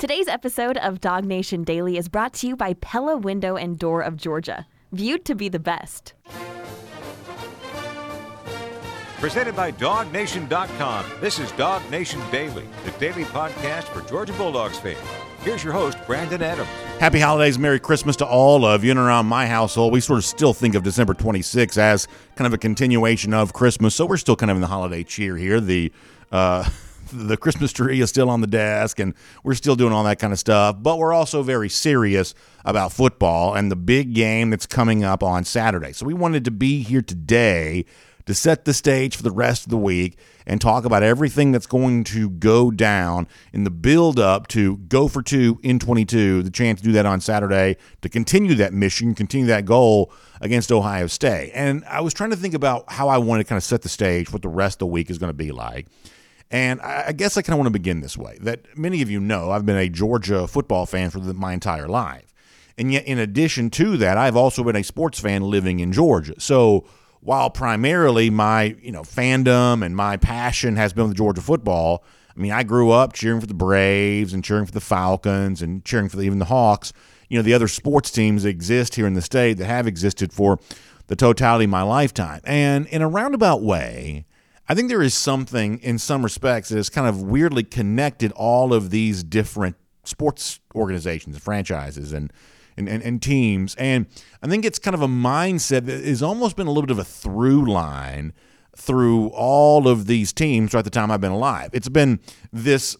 Today's episode of Dog Nation Daily is brought to you by Pella Window and Door of Georgia, viewed to be the best. Presented by DogNation.com. This is Dog Nation Daily, the daily podcast for Georgia Bulldogs fans. Here's your host, Brandon Adams. Happy holidays, Merry Christmas to all of you. And around my household, we sort of still think of December 26 as kind of a continuation of Christmas. So we're still kind of in the holiday cheer here. The uh, the Christmas tree is still on the desk, and we're still doing all that kind of stuff. But we're also very serious about football and the big game that's coming up on Saturday. So we wanted to be here today to set the stage for the rest of the week and talk about everything that's going to go down in the build up to go for two in 22, the chance to do that on Saturday, to continue that mission, continue that goal against Ohio State. And I was trying to think about how I want to kind of set the stage, what the rest of the week is going to be like. And I guess I kind of want to begin this way that many of you know I've been a Georgia football fan for the, my entire life. And yet, in addition to that, I've also been a sports fan living in Georgia. So, while primarily my you know fandom and my passion has been with Georgia football, I mean I grew up cheering for the Braves and cheering for the Falcons and cheering for the, even the Hawks. You know the other sports teams that exist here in the state that have existed for the totality of my lifetime. And in a roundabout way, I think there is something in some respects that has kind of weirdly connected all of these different sports organizations and franchises and and, and, and teams. And I think it's kind of a mindset that has almost been a little bit of a through line through all of these teams throughout the time I've been alive. It's been this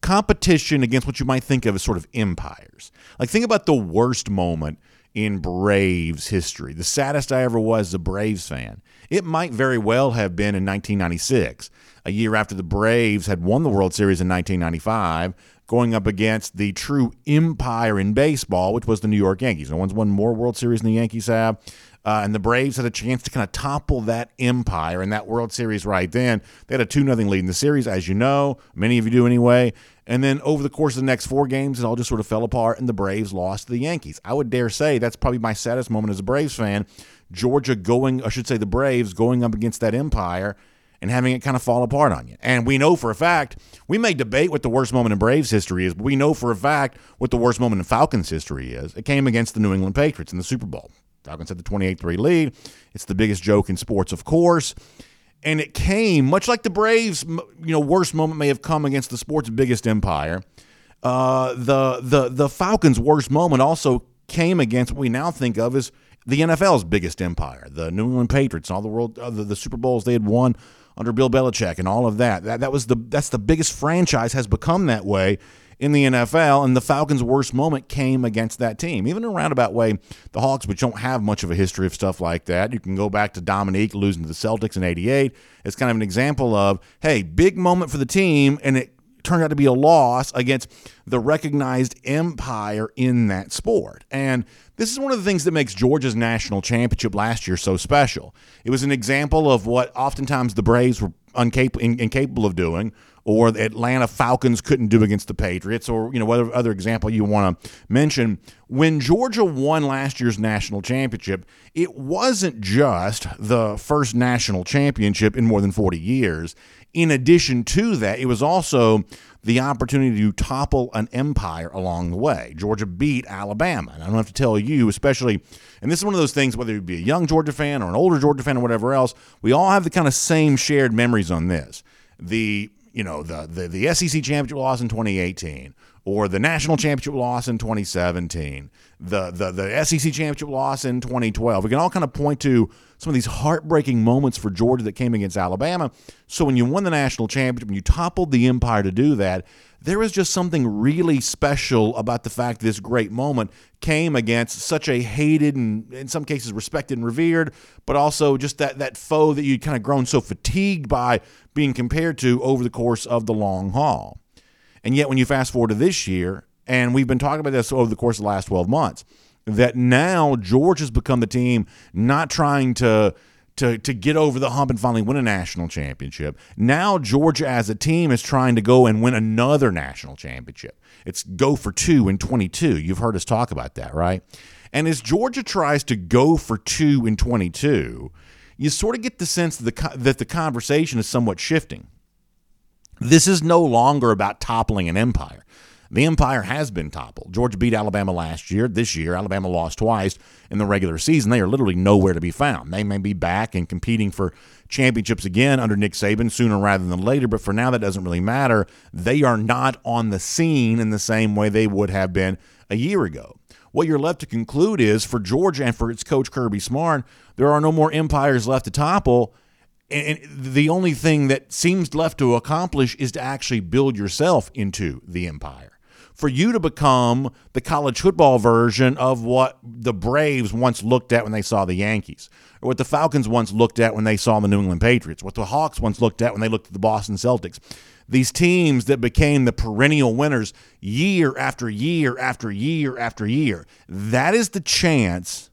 competition against what you might think of as sort of empires. Like, think about the worst moment in Braves history. The saddest I ever was as a Braves fan. It might very well have been in 1996, a year after the Braves had won the World Series in 1995 going up against the true empire in baseball, which was the New York Yankees. No one's won more World Series than the Yankees have. Uh, and the Braves had a chance to kind of topple that empire in that World Series right then. They had a 2 0 lead in the series, as you know. Many of you do anyway. And then over the course of the next four games, it all just sort of fell apart, and the Braves lost to the Yankees. I would dare say that's probably my saddest moment as a Braves fan. Georgia going, I should say, the Braves going up against that empire and having it kind of fall apart on you. And we know for a fact, we may debate what the worst moment in Braves history is, but we know for a fact what the worst moment in Falcons history is. It came against the New England Patriots in the Super Bowl. Falcons had the 28 3 lead. It's the biggest joke in sports, of course. And it came, much like the Braves, you know, worst moment may have come against the sport's biggest empire. Uh, the the the Falcons' worst moment also came against what we now think of as the NFL's biggest empire, the New England Patriots, all the world, uh, the, the Super Bowls they had won under Bill Belichick and all of that. That that was the that's the biggest franchise has become that way in the NFL, and the Falcons' worst moment came against that team. Even in a roundabout way, the Hawks, which don't have much of a history of stuff like that, you can go back to Dominique losing to the Celtics in '88 It's kind of an example of, hey, big moment for the team, and it turned out to be a loss against the recognized empire in that sport. And this is one of the things that makes Georgia's national championship last year so special. It was an example of what oftentimes the Braves were incapable, of doing, or the Atlanta Falcons couldn't do against the Patriots, or you know whatever other example you want to mention. When Georgia won last year's national championship, it wasn't just the first national championship in more than 40 years. In addition to that, it was also the opportunity to topple an empire along the way. Georgia beat Alabama. And I don't have to tell you, especially, and this is one of those things, whether you be a young Georgia fan or an older Georgia fan or whatever else, we all have the kind of same shared memories on this. The you know the, the the SEC championship loss in 2018 or the national championship loss in 2017 the the the SEC championship loss in 2012 we can all kind of point to some of these heartbreaking moments for Georgia that came against Alabama so when you won the national championship and you toppled the empire to do that there is just something really special about the fact this great moment came against such a hated and in some cases respected and revered, but also just that that foe that you'd kind of grown so fatigued by being compared to over the course of the long haul. And yet when you fast forward to this year, and we've been talking about this over the course of the last 12 months, that now Georgia's become the team not trying to to to get over the hump and finally win a national championship. Now Georgia as a team is trying to go and win another national championship. It's go for 2 in 22. You've heard us talk about that, right? And as Georgia tries to go for 2 in 22, you sort of get the sense that the that the conversation is somewhat shifting. This is no longer about toppling an empire. The Empire has been toppled. Georgia beat Alabama last year. This year, Alabama lost twice in the regular season. They are literally nowhere to be found. They may be back and competing for championships again under Nick Saban sooner rather than later, but for now, that doesn't really matter. They are not on the scene in the same way they would have been a year ago. What you're left to conclude is for Georgia and for its coach Kirby Smart, there are no more empires left to topple. And the only thing that seems left to accomplish is to actually build yourself into the empire for you to become the college football version of what the Braves once looked at when they saw the Yankees, or what the Falcons once looked at when they saw the New England Patriots, what the Hawks once looked at when they looked at the Boston Celtics. These teams that became the perennial winners year after year after year after year. That is the chance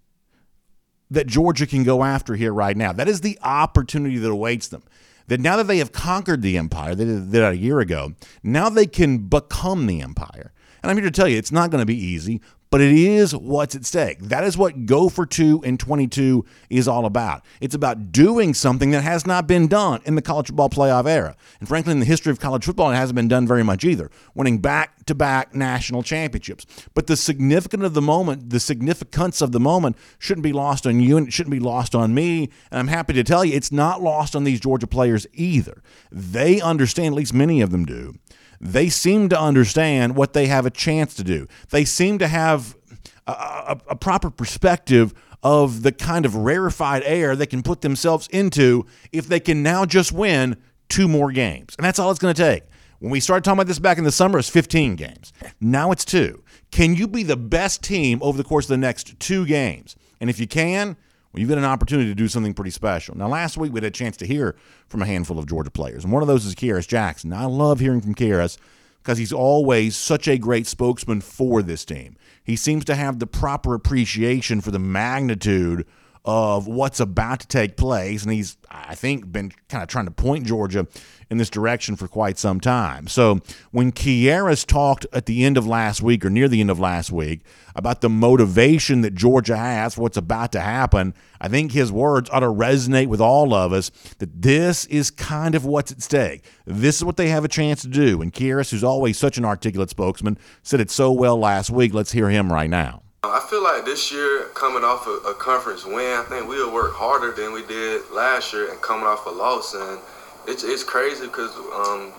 that Georgia can go after here right now. That is the opportunity that awaits them that now that they have conquered the empire, they did that a year ago, now they can become the empire. And I'm here to tell you, it's not going to be easy, but it is what's at stake. That is what Go for Two in 22 is all about. It's about doing something that has not been done in the college football playoff era. And frankly, in the history of college football, it hasn't been done very much either, winning back to back national championships. But the significance of the moment, the significance of the moment shouldn't be lost on you and it shouldn't be lost on me. And I'm happy to tell you, it's not lost on these Georgia players either. They understand, at least many of them do, they seem to understand what they have a chance to do. They seem to have a, a, a proper perspective of the kind of rarefied air they can put themselves into if they can now just win two more games. And that's all it's going to take. When we started talking about this back in the summer, it's 15 games. Now it's two. Can you be the best team over the course of the next two games? And if you can, you've an opportunity to do something pretty special. Now, last week we had a chance to hear from a handful of Georgia players, and one of those is Kearis Jackson. Now, I love hearing from Kearis because he's always such a great spokesman for this team. He seems to have the proper appreciation for the magnitude of what's about to take place, and he's, I think, been kind of trying to point Georgia in this direction for quite some time. So when Kearis talked at the end of last week or near the end of last week about the motivation that Georgia has for what's about to happen, I think his words ought to resonate with all of us that this is kind of what's at stake. This is what they have a chance to do. And Kearis, who's always such an articulate spokesman, said it so well last week. Let's hear him right now. I feel like this year, coming off a, a conference win, I think we'll work harder than we did last year and coming off a loss. And it's it's crazy because um,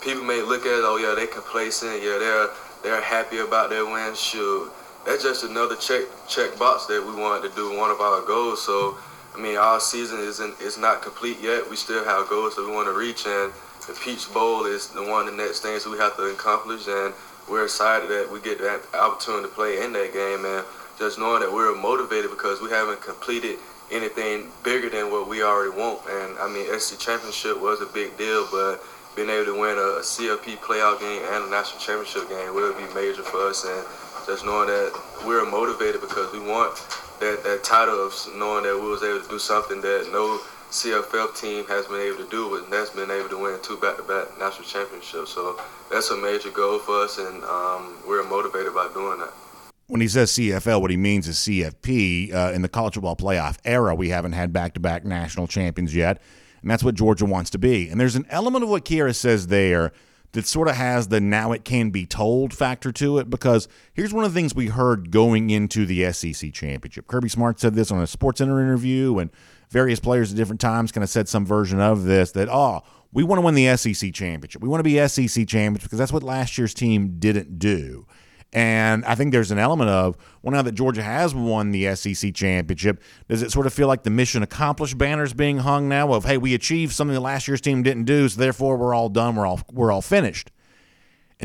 people may look at it, oh yeah, they complacent, yeah, they're they're happy about their win. Shoot, that's just another check check box that we wanted to do. One of our goals. So I mean, our season isn't is not complete yet. We still have goals that we want to reach, and the Peach Bowl is the one the next things we have to accomplish. And we're excited that we get that opportunity to play in that game, and just knowing that we're motivated because we haven't completed anything bigger than what we already want. And I mean, SC championship was a big deal, but being able to win a, CFP playoff game and a national championship game will be major for us. And just knowing that we're motivated because we want that, that title of knowing that we was able to do something that no CFL team has been able to do, and that's been able to win two back-to-back national championships. So that's a major goal for us, and um, we're motivated by doing that when he says CFL, what he means is CFP. Uh, in the college football playoff era, we haven't had back to back national champions yet. And that's what Georgia wants to be. And there's an element of what Kearis says there that sort of has the now it can be told factor to it because here's one of the things we heard going into the SEC championship. Kirby Smart said this on a Sports Center interview, and various players at different times kind of said some version of this that, oh, we want to win the SEC championship. We want to be SEC champions because that's what last year's team didn't do. And I think there's an element of, well, now that Georgia has won the SEC championship, does it sort of feel like the mission accomplished banner is being hung now of, hey, we achieved something that last year's team didn't do, so therefore we're all done, we're all we're all finished.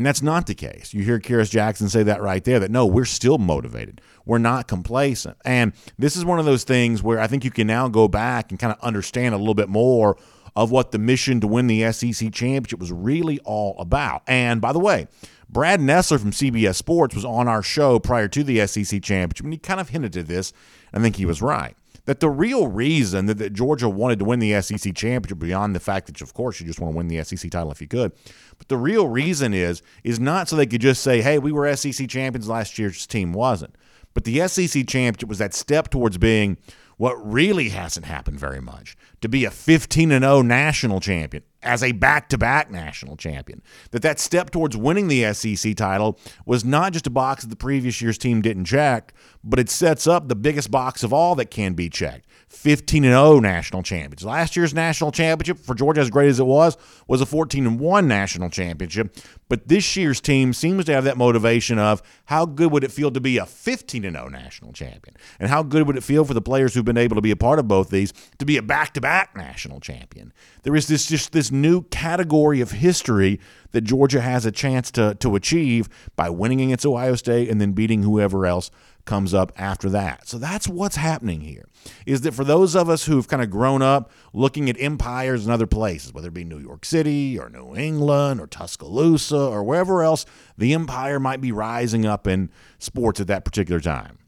And that's not the case. You hear Kearis Jackson say that right there that no, we're still motivated. We're not complacent. And this is one of those things where I think you can now go back and kind of understand a little bit more of what the mission to win the SEC championship was really all about. And by the way, Brad Nessler from CBS Sports was on our show prior to the SEC championship, and he kind of hinted at this. I think he was right. That the real reason that, that Georgia wanted to win the SEC championship, beyond the fact that, of course, you just want to win the SEC title if you could, but the real reason is is not so they could just say, "Hey, we were SEC champions last year's team wasn't." But the SEC championship was that step towards being what really hasn't happened very much to be a 15 and 0 national champion. As a back-to-back national champion. That that step towards winning the SEC title was not just a box that the previous year's team didn't check, but it sets up the biggest box of all that can be checked. 15 and 0 national champions. Last year's national championship for Georgia, as great as it was, was a 14 and 1 national championship. But this year's team seems to have that motivation of how good would it feel to be a 15 and 0 national champion, and how good would it feel for the players who've been able to be a part of both these to be a back to back national champion. There is this just this new category of history that Georgia has a chance to to achieve by winning against Ohio State and then beating whoever else comes up after that. So that's what's happening here. Is that for those of us who've kind of grown up looking at empires in other places, whether it be New York City or New England or Tuscaloosa or wherever else the empire might be rising up in sports at that particular time.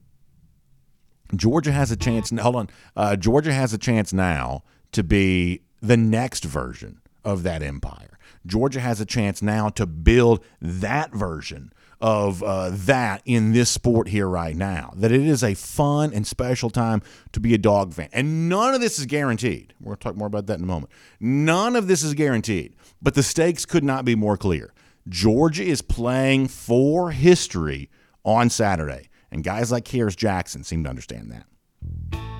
Georgia has a chance. Hold on. Uh, Georgia has a chance now to be the next version of that empire. Georgia has a chance now to build that version of uh, that in this sport here right now. That it is a fun and special time to be a dog fan. And none of this is guaranteed. We're going to talk more about that in a moment. None of this is guaranteed, but the stakes could not be more clear. Georgia is playing for history on Saturday, and guys like Kearis Jackson seem to understand that.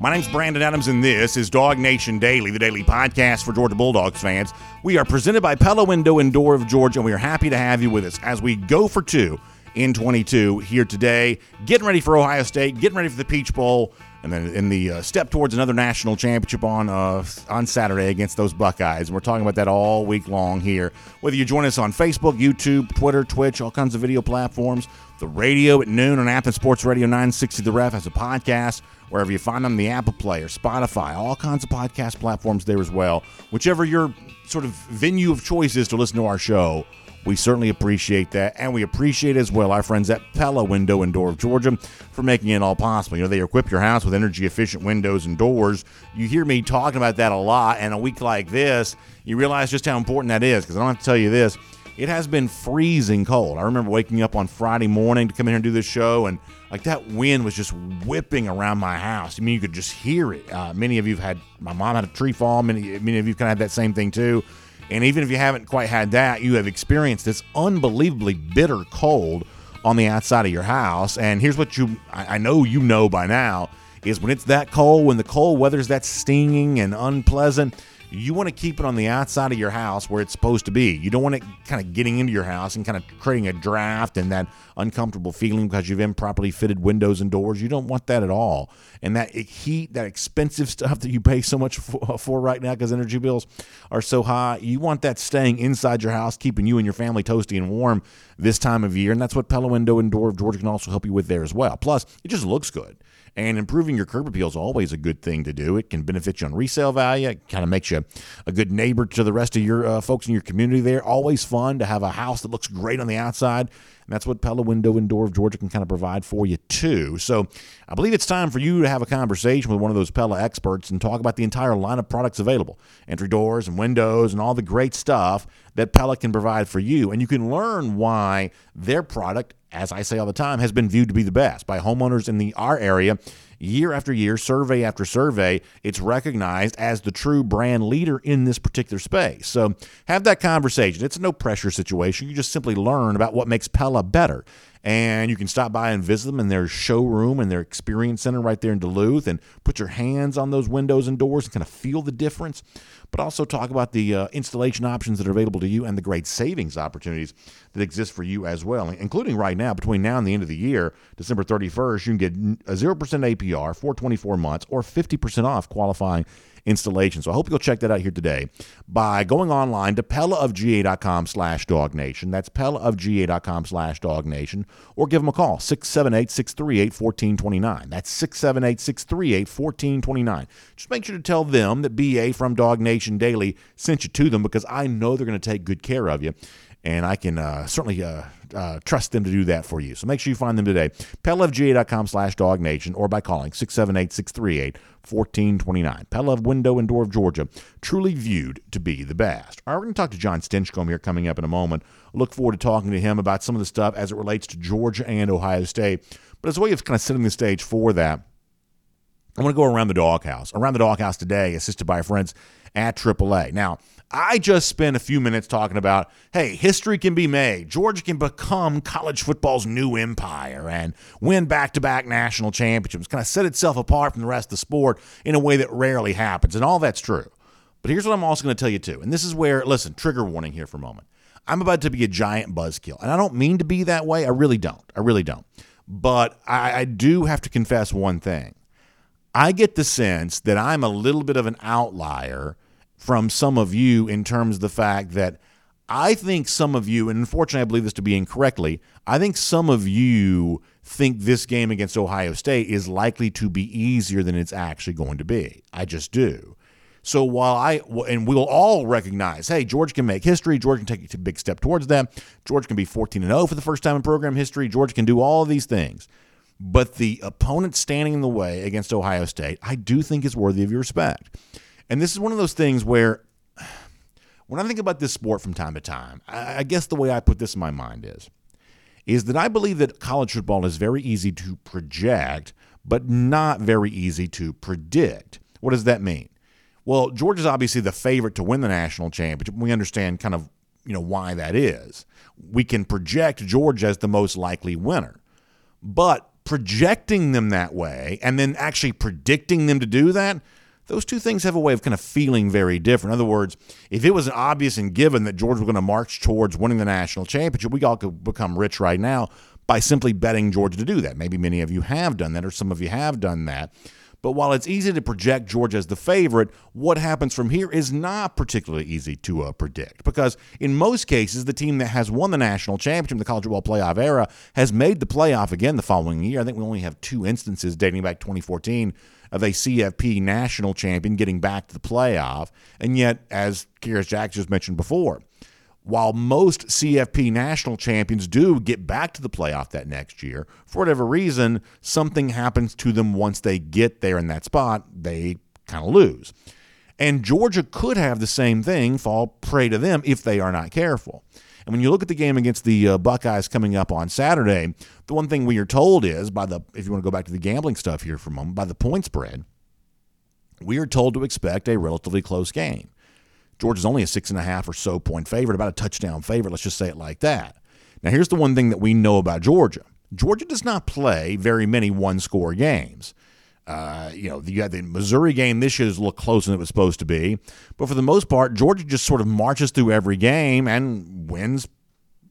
My name's Brandon Adams, and this is Dog Nation Daily, the daily podcast for Georgia Bulldogs fans. We are presented by Pella Window and Door of Georgia, and we are happy to have you with us as we go for two in 22 here today, getting ready for Ohio State, getting ready for the Peach Bowl, and then in the uh, step towards another national championship on uh, on Saturday against those Buckeyes. And we're talking about that all week long here. Whether you join us on Facebook, YouTube, Twitter, Twitch, all kinds of video platforms, the radio at noon on Athens Sports Radio 960 The Ref as a podcast wherever you find them, the Apple Play or Spotify, all kinds of podcast platforms there as well. Whichever your sort of venue of choice is to listen to our show, we certainly appreciate that. And we appreciate as well our friends at Pella Window and Door of Georgia for making it all possible. You know, they equip your house with energy efficient windows and doors. You hear me talking about that a lot. And a week like this, you realize just how important that is because I don't have to tell you this. It has been freezing cold. I remember waking up on Friday morning to come in here and do this show, and like that wind was just whipping around my house. I mean, you could just hear it. Uh, many of you have had, my mom had a tree fall. Many, many of you kind of had that same thing too. And even if you haven't quite had that, you have experienced this unbelievably bitter cold on the outside of your house. And here's what you, I, I know you know by now, is when it's that cold, when the cold weather's that stinging and unpleasant you want to keep it on the outside of your house where it's supposed to be. You don't want it kind of getting into your house and kind of creating a draft and that uncomfortable feeling because you've improperly fitted windows and doors. You don't want that at all. And that heat, that expensive stuff that you pay so much for, uh, for right now because energy bills are so high, you want that staying inside your house, keeping you and your family toasty and warm this time of year. And that's what Pella Window and Door of Georgia can also help you with there as well. Plus, it just looks good. And improving your curb appeal is always a good thing to do. It can benefit you on resale value. It kind of makes you a good neighbor to the rest of your uh, folks in your community there. Always fun to have a house that looks great on the outside. And that's what Pella Window and Door of Georgia can kind of provide for you, too. So I believe it's time for you to have a conversation with one of those Pella experts and talk about the entire line of products available entry doors and windows and all the great stuff that Pella can provide for you. And you can learn why their product as I say all the time, has been viewed to be the best by homeowners in the our area. Year after year, survey after survey, it's recognized as the true brand leader in this particular space. So have that conversation. It's a no pressure situation. You just simply learn about what makes Pella better. And you can stop by and visit them in their showroom and their experience center right there in Duluth and put your hands on those windows and doors and kind of feel the difference but also talk about the uh, installation options that are available to you and the great savings opportunities that exist for you as well, including right now, between now and the end of the year, December 31st, you can get a 0% APR for 24 months or 50% off qualifying installation. So I hope you'll check that out here today by going online to pellaofga.com slash dognation. That's pellaofga.com slash dognation. Or give them a call, 678-638-1429. That's 678-638-1429. Just make sure to tell them that BA from Dog Nation Daily sent you to them because I know they're going to take good care of you and I can uh, certainly uh, uh, trust them to do that for you. So make sure you find them today, PellaofGA.com slash dognation or by calling 678-638-1429. Pella of Window and Door of Georgia, truly viewed to be the best. All right, we're going to talk to John Stinchcomb here coming up in a moment. Look forward to talking to him about some of the stuff as it relates to Georgia and Ohio State. But as a way of kind of setting the stage for that, I want to go around the doghouse. Around the doghouse today, assisted by friends at AAA. Now, I just spent a few minutes talking about hey, history can be made. Georgia can become college football's new empire and win back to back national championships, kind of set itself apart from the rest of the sport in a way that rarely happens. And all that's true. But here's what I'm also going to tell you, too. And this is where, listen, trigger warning here for a moment. I'm about to be a giant buzzkill. And I don't mean to be that way. I really don't. I really don't. But I, I do have to confess one thing. I get the sense that I'm a little bit of an outlier from some of you in terms of the fact that I think some of you, and unfortunately I believe this to be incorrectly, I think some of you think this game against Ohio State is likely to be easier than it's actually going to be. I just do. So while I and we'll all recognize, hey, George can make history. George can take a big step towards that. George can be 14 and 0 for the first time in program history. George can do all of these things. But the opponent standing in the way against Ohio State, I do think is worthy of your respect. And this is one of those things where when I think about this sport from time to time, I guess the way I put this in my mind is is that I believe that college football is very easy to project, but not very easy to predict. What does that mean? Well, Georgia's obviously the favorite to win the national championship. We understand kind of, you know, why that is. We can project Georgia as the most likely winner. But projecting them that way and then actually predicting them to do that, those two things have a way of kind of feeling very different. In other words, if it was an obvious and given that Georgia was going to march towards winning the national championship, we all could become rich right now by simply betting Georgia to do that. Maybe many of you have done that, or some of you have done that. But while it's easy to project Georgia as the favorite, what happens from here is not particularly easy to uh, predict because in most cases, the team that has won the national championship the college football playoff era has made the playoff again the following year. I think we only have two instances dating back 2014 of a CFP national champion getting back to the playoff. And yet, as Kearis Jack just mentioned before, while most CFP national champions do get back to the playoff that next year, for whatever reason, something happens to them once they get there in that spot, they kind of lose. And Georgia could have the same thing fall prey to them if they are not careful. And when you look at the game against the uh, Buckeyes coming up on Saturday, the one thing we are told is by the, if you want to go back to the gambling stuff here for a moment, by the point spread, we are told to expect a relatively close game. Georgia's only a six and a half or so point favorite, about a touchdown favorite. Let's just say it like that. Now, here's the one thing that we know about Georgia Georgia does not play very many one score games. Uh, you know, you got the Missouri game this year a little closer than it was supposed to be. But for the most part, Georgia just sort of marches through every game and wins,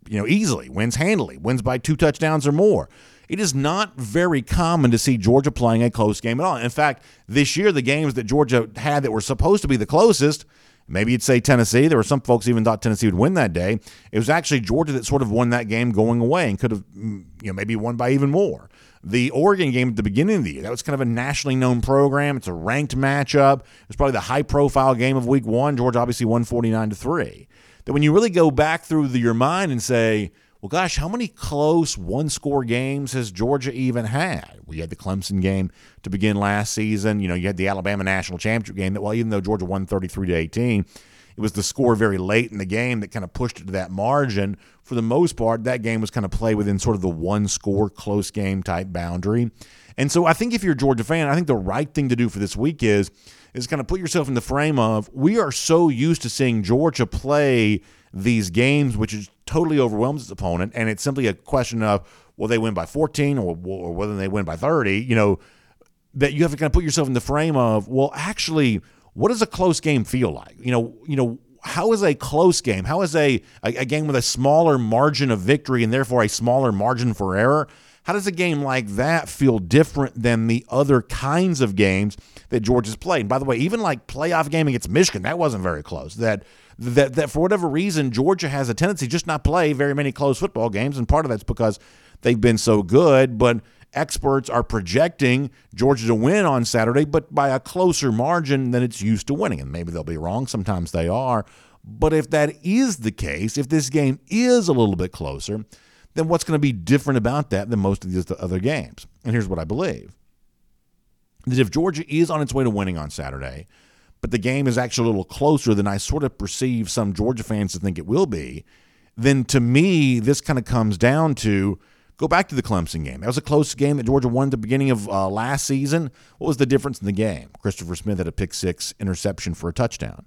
you know, easily, wins handily, wins by two touchdowns or more. It is not very common to see Georgia playing a close game at all. In fact, this year, the games that Georgia had that were supposed to be the closest – Maybe you'd say Tennessee. There were some folks even thought Tennessee would win that day. It was actually Georgia that sort of won that game going away and could have, mm, you know, maybe won by even more. The Oregon game at the beginning of the year, that was kind of a nationally known program. It's a ranked matchup. It was probably the high profile game of week one. Georgia obviously won 49 to 3. That when you really go back through the, your mind and say, well, gosh, how many close one score games has Georgia even had? We had the Clemson game to begin last season. You know, you had the Alabama national championship game that, well, even though Georgia won 33 to 18, it was the score very late in the game that kind of pushed it to that margin. For the most part, that game was kind of played within sort of the one score close game type boundary. And so I think if you're a Georgia fan, I think the right thing to do for this week is is kind of put yourself in the frame of we are so used to seeing Georgia play these games, which is totally overwhelms its opponent, and it's simply a question of will they win by 14 or, or whether they win by 30. You know that you have to kind of put yourself in the frame of well, actually, what does a close game feel like? You know, you know. How is a close game? How is a, a, a game with a smaller margin of victory and therefore a smaller margin for error? How does a game like that feel different than the other kinds of games that Georgia's played? And by the way, even like playoff game against Michigan, that wasn't very close. That that that for whatever reason Georgia has a tendency just not play very many close football games, and part of that's because they've been so good, but experts are projecting Georgia to win on Saturday, but by a closer margin than it's used to winning. And maybe they'll be wrong. Sometimes they are. But if that is the case, if this game is a little bit closer, then what's going to be different about that than most of these other games? And here's what I believe that if Georgia is on its way to winning on Saturday, but the game is actually a little closer than I sort of perceive some Georgia fans to think it will be, then to me, this kind of comes down to Go back to the Clemson game. That was a close game that Georgia won at the beginning of uh, last season. What was the difference in the game? Christopher Smith had a pick six interception for a touchdown.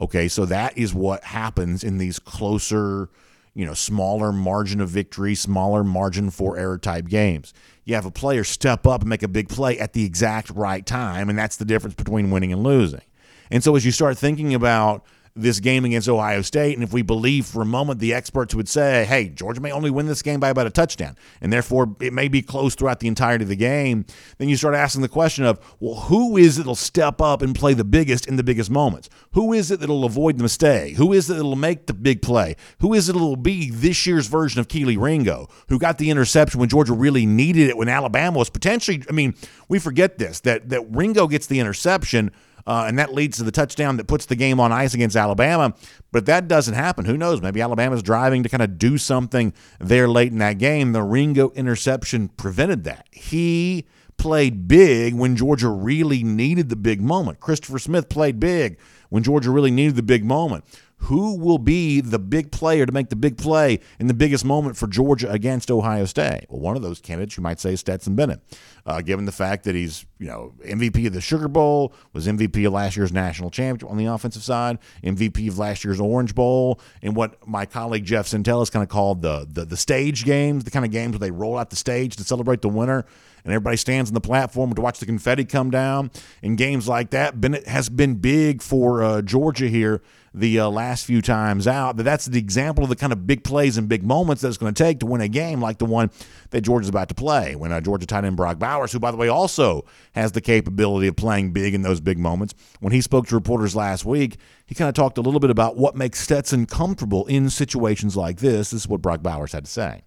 Okay, so that is what happens in these closer, you know, smaller margin of victory, smaller margin for error type games. You have a player step up and make a big play at the exact right time, and that's the difference between winning and losing. And so as you start thinking about this game against Ohio State. And if we believe for a moment the experts would say, hey, Georgia may only win this game by about a touchdown, and therefore it may be close throughout the entirety of the game, then you start asking the question of, well, who is it that'll step up and play the biggest in the biggest moments? Who is it that'll avoid the mistake? Who is it that'll make the big play? Who is it that'll be this year's version of Kelee Ringo, who got the interception when Georgia really needed it when Alabama was potentially, I mean, we forget this, that, that Ringo gets the interception – uh, and that leads to the touchdown that puts the game on ice against Alabama. But if that doesn't happen, who knows? Maybe Alabama's driving to kind of do something there late in that game. The Ringo interception prevented that. He played big when Georgia really needed the big moment. Christopher Smith played big when Georgia really needed the big moment who will be the big player to make the big play in the biggest moment for Georgia against Ohio State? Well, one of those candidates you might say is Stetson Bennett, uh, given the fact that he's you know MVP of the Sugar Bowl, was MVP of last year's national championship on the offensive side, MVP of last year's Orange Bowl, and what my colleague Jeff Sentell has kind of called the, the the stage games, the kind of games where they roll out the stage to celebrate the winner and everybody stands on the platform to watch the confetti come down. In games like that, Bennett has been big for uh, Georgia here the uh, last few times out. But that's the example of the kind of big plays and big moments that it's going to take to win a game like the one that Georgia's about to play. When uh, Georgia tight end Brock Bowers, who by the way also has the capability of playing big in those big moments, when he spoke to reporters last week, he kind of talked a little bit about what makes Stetson comfortable in situations like this. This is what Brock Bowers had to say.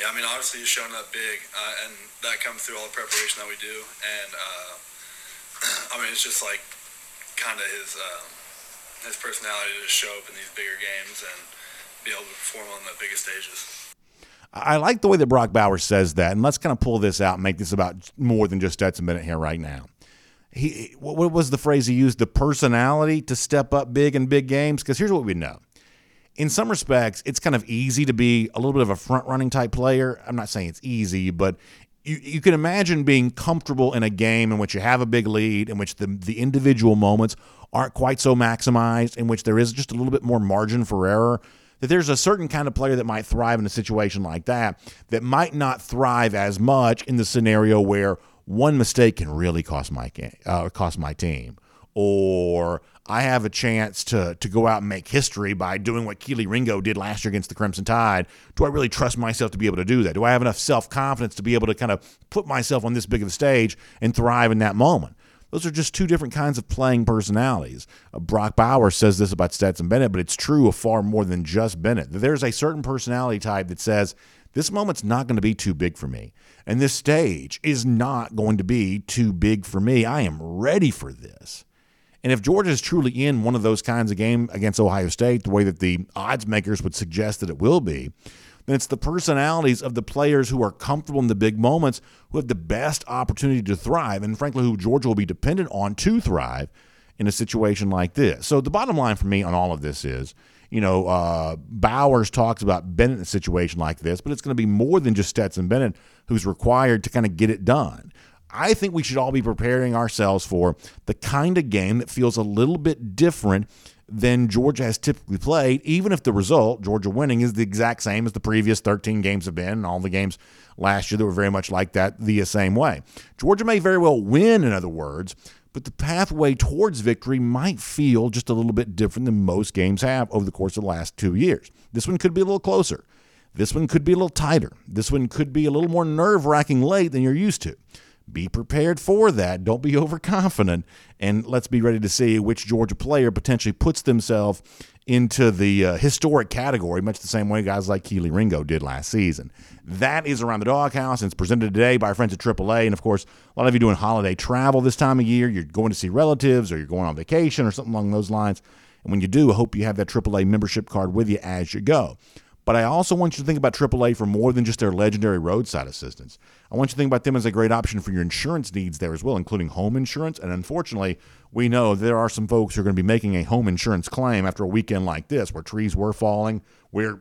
Yeah, I mean, obviously he's showing up big, uh, and that comes through all the preparation that we do. And uh, I mean, it's just like kind of his. Uh, his personality to show up in these bigger games and be able to perform on the biggest stages. I like the way that Brock Bowers says that, and let's kind of pull this out and make this about more than just Stetson Bennett here right now. He, what was the phrase he used? The personality to step up big in big games. Because here's what we know: in some respects, it's kind of easy to be a little bit of a front running type player. I'm not saying it's easy, but you, you can imagine being comfortable in a game in which you have a big lead, in which the the individual moments aren't quite so maximized, in which there is just a little bit more margin for error, that there's a certain kind of player that might thrive in a situation like that that might not thrive as much in the scenario where one mistake can really cost my uh, cost my team, or I have a chance to to go out and make history by doing what Kelee Ringo did last year against the Crimson Tide. Do I really trust myself to be able to do that? Do I have enough self confidence to be able to kind of put myself on this big of a stage and thrive in that moment? Those are just two different kinds of playing personalities. Uh, Brock Bowers says this about Stetson Bennett, but it's true of far more than just Bennett. There's a certain personality type that says, this moment's not going to be too big for me. And this stage is not going to be too big for me. I am ready for this. And if Georgia is truly in one of those kinds of game against Ohio State, the way that the odds makers would suggest that it will be, then it's the personalities of the players who are comfortable in the big moments who have the best opportunity to thrive, and frankly, who Georgia will be dependent on to thrive in a situation like this. So the bottom line for me on all of this is, you know, uh, Bowers talks about Bennett in a situation like this, but it's going to be more than just Stetson Bennett who's required to kind of get it done. I think we should all be preparing ourselves for the kind of game that feels a little bit different than Georgia has typically played, even if the result, Georgia winning, is the exact same as the previous 13 games have been, and all the games last year that were very much like that the same way. Georgia may very well win, in other words, but the pathway towards victory might feel just a little bit different than most games have over the course of the last two years. This one could be a little closer. This one could be a little tighter. This one could be a little more nerve wracking late than you're used to be prepared for that. Don't be overconfident. And let's be ready to see which Georgia player potentially puts themselves into the uh, historic category, much the same way guys like Kelee Ringo did last season. That is Around the Doghouse, and it's presented today by our friends at AAA. And of course, a lot of you doing holiday travel this time of year. You're going to see relatives, or you're going on vacation, or something along those lines. And when you do, I hope you have that AAA membership card with you as you go. But I also want you to think about AAA for more than just their legendary roadside assistance. I want you to think about them as a great option for your insurance needs there as well, including home insurance. And unfortunately, we know there are some folks who are going to be making a home insurance claim after a weekend like this, where trees were falling, where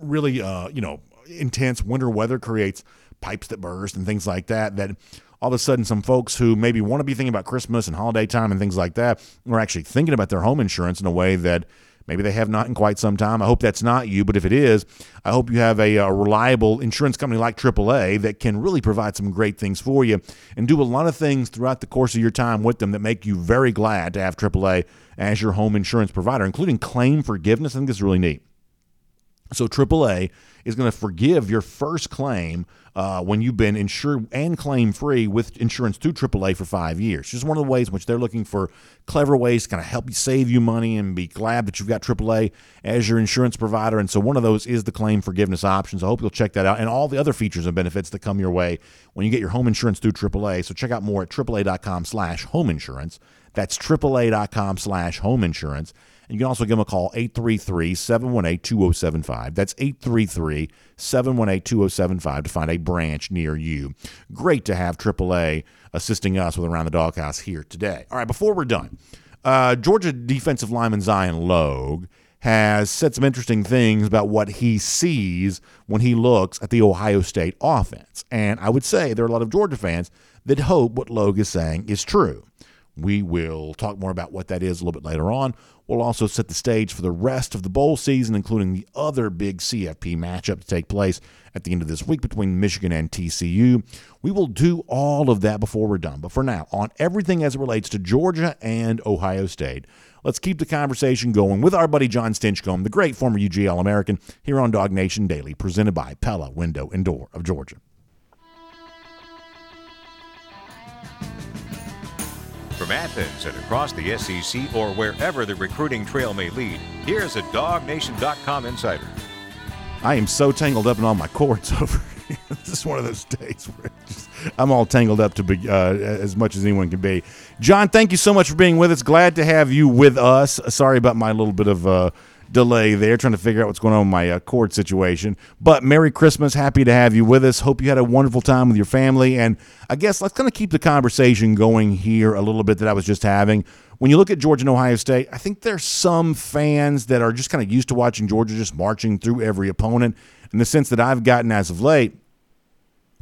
really, uh, you know, intense winter weather creates pipes that burst and things like that. That all of a sudden, some folks who maybe want to be thinking about Christmas and holiday time and things like that are actually thinking about their home insurance in a way that maybe they have not in quite some time. I hope that's not you, but if it is, I hope you have a, a, reliable insurance company like AAA that can really provide some great things for you and do a lot of things throughout the course of your time with them that make you very glad to have AAA as your home insurance provider, including claim forgiveness. I think this is really neat. So AAA is going to forgive your first claim uh, when you've been insured and claim free with insurance through AAA for five years. Just one of the ways in which they're looking for clever ways to kind of help you save you money and be glad that you've got AAA as your insurance provider. And so one of those is the claim forgiveness options. I hope you'll check that out and all the other features and benefits that come your way when you get your home insurance through AAA. So check out more at AAA.com slash home insurance. That's AAA.com slash home insurance. And you can also give them a call, 833 718 2075. That's 833 718 2075 to find a branch near you. Great to have AAA assisting us with Around the Doghouse here today. All right, before we're done, uh, Georgia defensive lineman Zion Logue has said some interesting things about what he sees when he looks at the Ohio State offense. And I would say there are a lot of Georgia fans that hope what Logue is saying is true. We will talk more about what that is a little bit later on. We'll also set the stage for the rest of the bowl season, including the other big CFP matchup to take place at the end of this week between Michigan and TCU. We will do all of that before we're done. But for now, on everything as it relates to Georgia and Ohio State, let's keep the conversation going with our buddy John Stinchcomb, the great former UGA All-American, here on Dog Nation Daily, presented by Pella Window and Door of Georgia. From Athens and across the SEC or wherever the recruiting trail may lead, here's a DogNation.com insider. I am so tangled up in all my cords over here. this is one of those days where just, I'm all tangled up to be uh, as much as anyone can be. John, thank you so much for being with us. Glad to have you with us. Sorry about my little bit of. Uh, delay there, trying to figure out what's going on with my uh, cord situation. But Merry Christmas. Happy to have you with us. Hope you had a wonderful time with your family. And I guess let's kind of keep the conversation going here a little bit that I was just having. When you look at Georgia and Ohio State, I think there's some fans that are just kind of used to watching Georgia just marching through every opponent. In the sense that I've gotten as of late,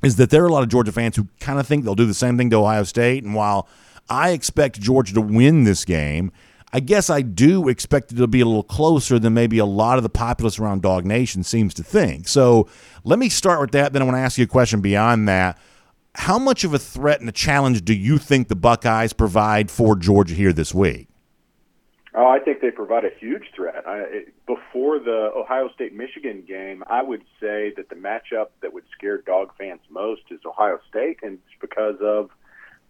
is that there are a lot of Georgia fans who kind of think they'll do the same thing to Ohio State. And while I expect Georgia to win this game, I guess I do expect it to be a little closer than maybe a lot of the populace around Dog Nation seems to think. So let me start with that. Then I want to ask you a question beyond that. How much of a threat and a challenge do you think the Buckeyes provide for Georgia here this week? Oh, I think they provide a huge threat. I, it, before the Ohio State Michigan game, I would say that the matchup that would scare dog fans most is Ohio State, and it's because of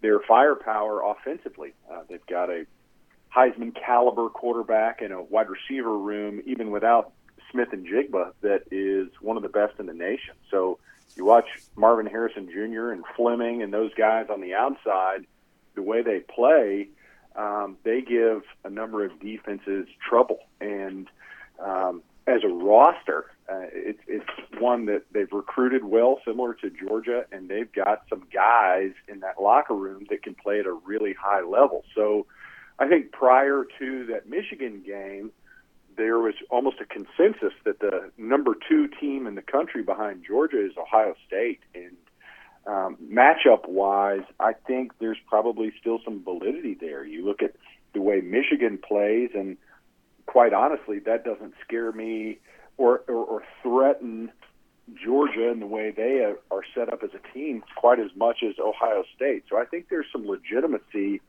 their firepower offensively. Uh, they've got a Heisman caliber quarterback and a wide receiver room, even without Smith-Njigba, that is one of the best in the nation. So you watch Marvin Harrison Jr. and Fleming and those guys on the outside, the way they play, um, they give a number of defenses trouble. And um, as a roster, uh, it's it's one that they've recruited well, similar to Georgia, and they've got some guys in that locker room that can play at a really high level. So I think prior to that Michigan game, there was almost a consensus that the number two team in the country behind Georgia is Ohio State. And um, matchup wise, I think there's probably still some validity there. You look at the way Michigan plays, and quite honestly, that doesn't scare me or, or, or threaten Georgia and the way they are set up as a team quite as much as Ohio State. So I think there's some legitimacy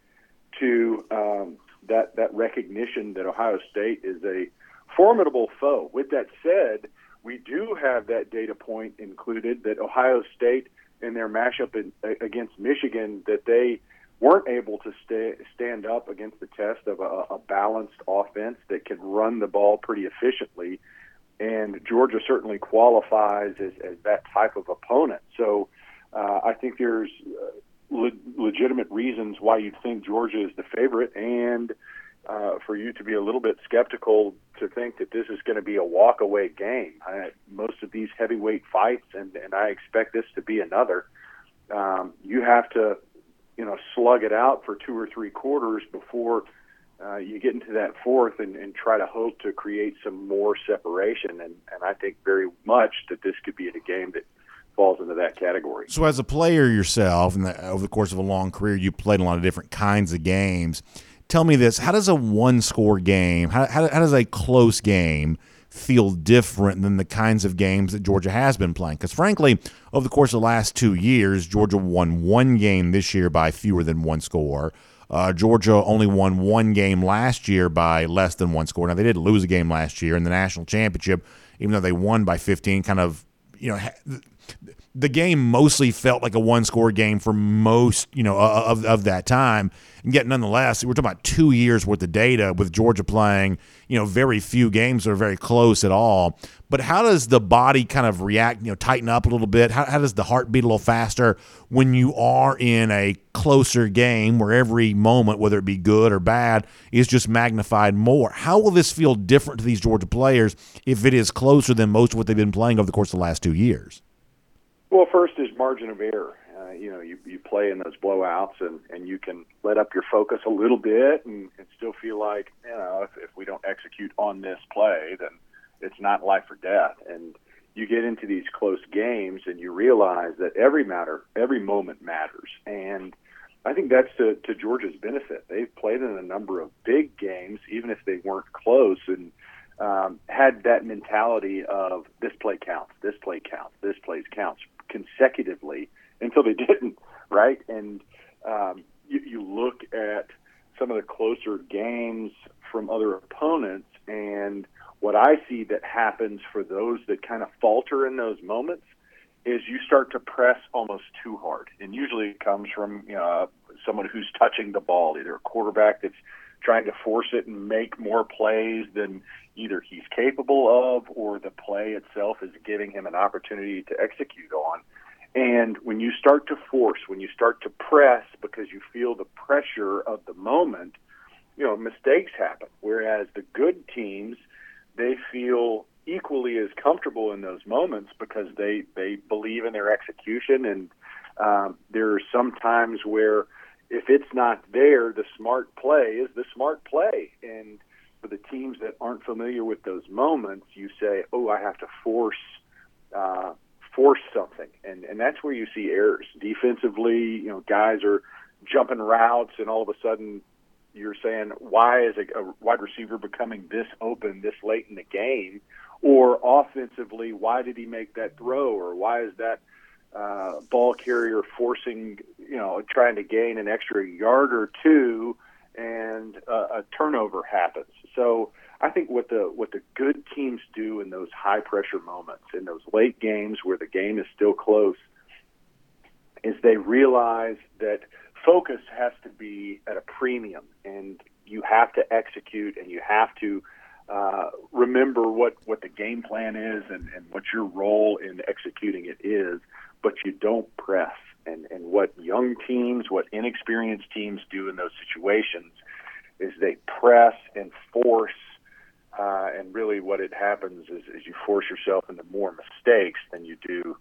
to um, that that recognition that Ohio State is a formidable foe. With that said, we do have that data point included that Ohio State in their matchup in, against Michigan that they weren't able to stay, stand up against the test of a, a balanced offense that can run the ball pretty efficiently. And Georgia certainly qualifies as, as that type of opponent. So uh, I think there's uh, le- legitimate reasons why you'd think Georgia is the favorite, and uh, for you to be a little bit skeptical to think that this is going to be a walk-away game. I, most of these heavyweight fights, and, and I expect this to be another. Um, you have to, you know, slug it out for two or three quarters before uh, you get into that fourth and, and try to hope to create some more separation. And, and I think very much that this could be a game that falls into that category. So, as a player yourself, and over the course of a long career, you played a lot of different kinds of games. Tell me this: How does a one-score game, how, how, how does a close game feel different than the kinds of games that Georgia has been playing? Because frankly, over the course of the last two years, Georgia won one game this year by fewer than one score. Uh, Georgia only won one game last year by less than one score. Now they did lose a game last year in the national championship, even though they won by 15. Kind of, you know, the game mostly felt like a one score game for most, you know, of, of that time. And yet, nonetheless, we're talking about two years worth of data with Georgia playing, you know, very few games that are very close at all. But how does the body kind of react, you know, tighten up a little bit? How, how does the heart beat a little faster when you are in a closer game where every moment, whether it be good or bad, is just magnified more? How will this feel different to these Georgia players if it is closer than most of what they've been playing over the course of the last two years? Well, first is margin of error. Uh, you know, you, you play in those blowouts and, and you can let up your focus a little bit and, and still feel like, you know, if, if we don't execute on this play, then it's not life or death. And you get into these close games and you realize that every matter, every moment matters. And I think that's to, to Georgia's benefit. They've played in a number of big games, even if they weren't close, and um, had that mentality of this play counts, this play counts, this play counts consecutively until they didn't, right? And um, you, you look at some of the closer games from other opponents, and what I see that happens for those that kind of falter in those moments is you start to press almost too hard, and usually it comes from know someone who's touching the ball, either a quarterback that's trying to force it and make more plays than either he's capable of or the play itself is giving him an opportunity to execute on. And when you start to force, when you start to press because you feel the pressure of the moment, you know, mistakes happen. Whereas the good teams, they feel equally as comfortable in those moments because they, they believe in their execution. And um, there are some times where if it's not there, the smart play is the smart play. And for the teams that aren't familiar with those moments, you say, "Oh, I have to force uh, force something," and and that's where you see errors defensively. You know, guys are jumping routes, and all of a sudden you're saying, "Why is a, a wide receiver becoming this open this late in the game?" Or offensively, why did he make that throw? Or why is that uh, ball carrier forcing, you know, trying to gain an extra yard or two, and uh, a turnover happens. So I think what the what the good teams do in those high pressure moments, in those late games where the game is still close, is they realize that focus has to be at a premium, and you have to execute, and you have to uh, remember what, what the game plan is and, and what your role in executing it is, but you don't press. And, and what young teams, what inexperienced teams do in those situations is they press and force. Uh, and really, what it happens is, is you force yourself into more mistakes than you do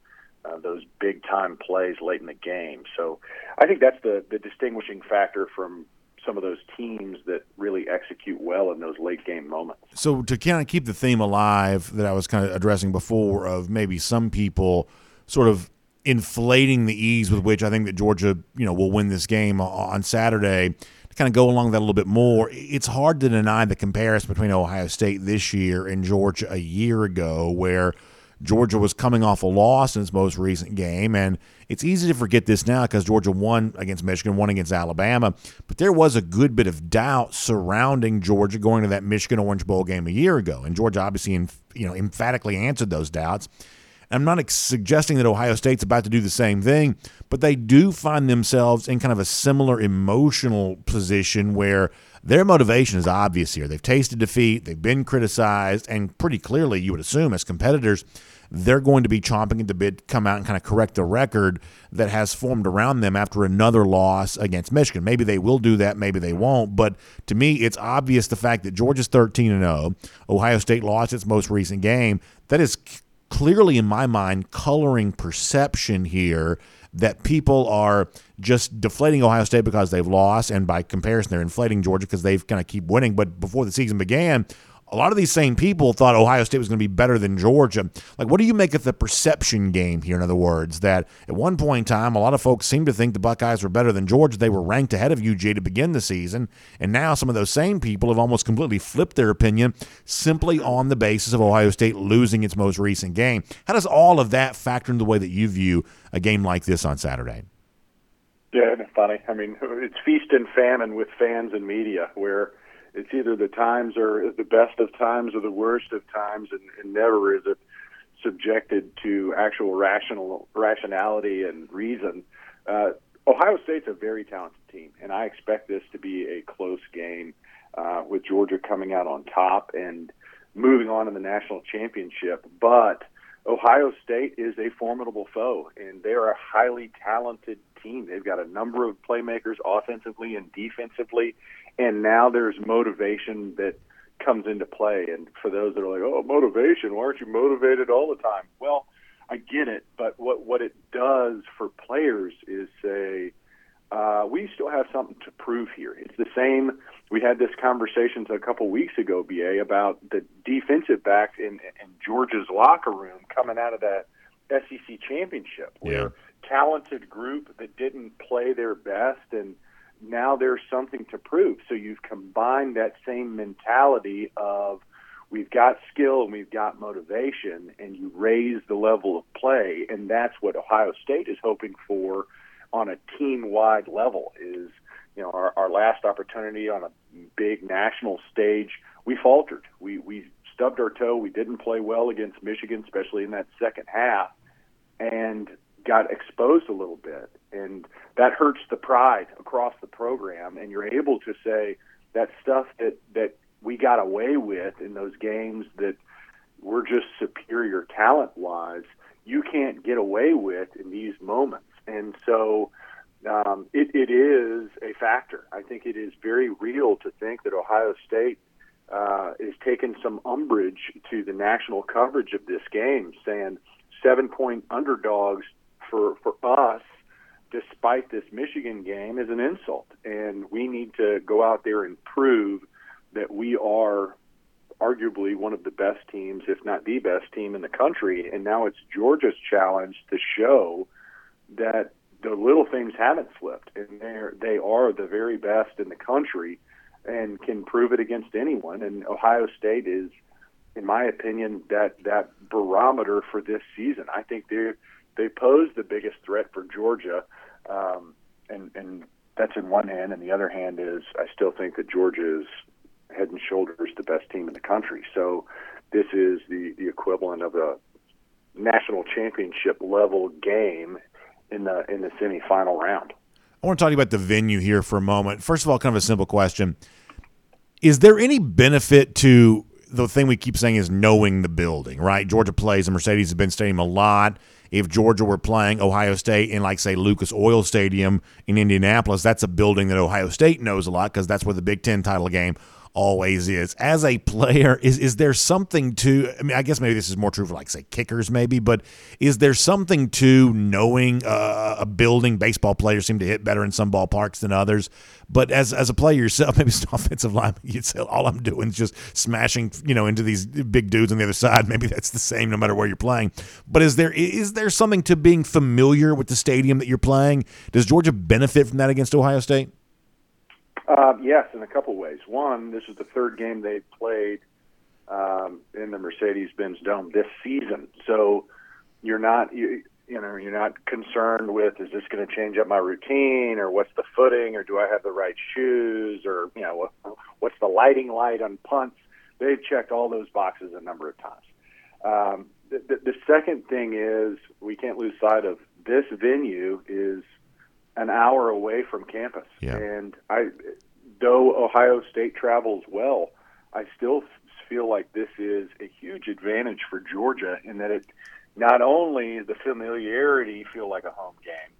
uh, those big time plays late in the game. So I think that's the, the distinguishing factor from some of those teams that really execute well in those late game moments. So to kind of keep the theme alive that I was kind of addressing before of maybe some people sort of inflating the ease with which I think that Georgia, you know, will win this game on Saturday. Kind of go along that a little bit more, it's hard to deny the comparison between Ohio State this year and Georgia a year ago, where – Georgia was coming off a loss in its most recent game, and it's easy to forget this now because Georgia won against Michigan, won against Alabama, but there was a good bit of doubt surrounding Georgia going to that Michigan Orange Bowl game a year ago, and Georgia obviously, you know, emphatically answered those doubts. I'm not suggesting that Ohio State's about to do the same thing, but they do find themselves in kind of a similar emotional position where their motivation is obvious here. They've tasted defeat, they've been criticized, and pretty clearly, you would assume, as competitors, they're going to be chomping at the bit to come out and kind of correct the record that has formed around them after another loss against Michigan. Maybe they will do that, maybe they won't. But to me, it's obvious the fact that Georgia's 13 and 0, Ohio State lost its most recent game. That is clearly, in my mind, coloring perception here that people are just deflating Ohio State because they've lost, and by comparison, they're inflating Georgia because they've kind of keep winning. But before the season began, a lot of these same people thought Ohio State was going to be better than Georgia. Like, what do you make of the perception game here? In other words, that at one point in time, a lot of folks seemed to think the Buckeyes were better than Georgia. They were ranked ahead of UJ to begin the season. And now some of those same people have almost completely flipped their opinion simply on the basis of Ohio State losing its most recent game. How does all of that factor in the way that you view a game like this on Saturday? Yeah, funny. I mean, it's feast and famine with fans and media, where it's either the times are the best of times or the worst of times, and, and never is it subjected to actual rational rationality and reason. Uh, Ohio State's a very talented team, and I expect this to be a close game uh, with Georgia coming out on top and moving on in the national championship. But Ohio State is a formidable foe, and they are a highly talented team. They've got a number of playmakers offensively and defensively, and now there's motivation that comes into play. And for those that are like, "Oh, motivation! Why aren't you motivated all the time?" Well, I get it, but what what it does for players is say, uh, we still have something to prove here. It's the same. We had this conversation a couple weeks ago, BA, about the defensive backs in, in Georgia's locker room coming out of that SEC championship, where yeah. talented group that didn't play their best and now there's something to prove. So you've combined that same mentality of we've got skill and we've got motivation, and you raise the level of play, and that's what Ohio State is hoping for on a team-wide level. Is you know our, our last opportunity on a big national stage, we faltered. We we stubbed our toe. We didn't play well against Michigan, especially in that second half, and got exposed a little bit, and that hurts the pride across the program. And you're able to say that stuff that that we got away with in those games that we're just superior talent wise, you can't get away with in these moments. And so um, it, it is a factor. I think it is very real to think that Ohio State uh, is taking some umbrage to the national coverage of this game, saying seven point underdogs for for us, despite this Michigan game, is an insult, and we need to go out there and prove that we are arguably one of the best teams, if not the best team in the country. And now it's Georgia's challenge to show that the little things haven't slipped, and they're they are the very best in the country, and can prove it against anyone. And Ohio State is, in my opinion, that that barometer for this season. I think they're they pose the biggest threat for Georgia, um, and and that's in one hand, and the other hand is I still think that Georgia is head and shoulders the best team in the country. So this is the the equivalent of a national championship level game in the in the semifinal round. I want to talk to you about the venue here for a moment. First of all, kind of a simple question: Is there any benefit to the thing we keep saying is knowing the building, right? Georgia plays the Mercedes-Benz Stadium a lot if Georgia were playing Ohio State in, like, say, Lucas Oil Stadium in Indianapolis, that's a building that Ohio State knows a lot because that's where the Big Ten title game always is. As a player, is is there something to? I mean, I guess maybe this is more true for like say kickers, maybe, but is there something to knowing uh, a building? Baseball players seem to hit better in some ballparks than others. But as as a player yourself, maybe it's an offensive line, you'd say all I'm doing is just smashing, you know, into these big dudes on the other side. Maybe that's the same no matter where you're playing. But is there is there something to being familiar with the stadium that you're playing? Does Georgia benefit from that against Ohio State? Uh, yes, in a couple ways. One, this is the third game they've played um, in the Mercedes-Benz Dome this season, so you're not you, you know you're not concerned with is this going to change up my routine or what's the footing or do I have the right shoes or you know what's the lighting light on punts. They've checked all those boxes a number of times. Um, the, the, the second thing is we can't lose sight of this venue is an hour away from campus. Yeah. And I, though Ohio State travels well, I still feel like this is a huge advantage for Georgia in that it not only the familiarity feel like a home game,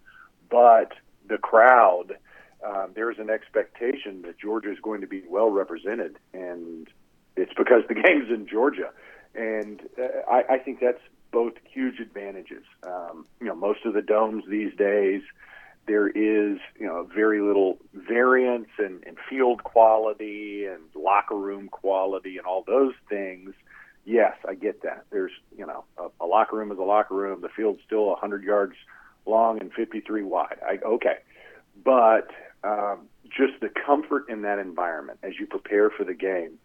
but the crowd. Um, there's an expectation that Georgia is going to be well represented, and it's because the game's in Georgia, and uh, I, I think that's both huge advantages. Um, you know, most of the domes these days, there is you know very little variance in, in field quality and locker room quality and all those things. Yes, I get that. There's you know a, a locker room is a locker room. The field's still 100 yards long and 53 wide. I, okay, but um, just the comfort in that environment as you prepare for the game,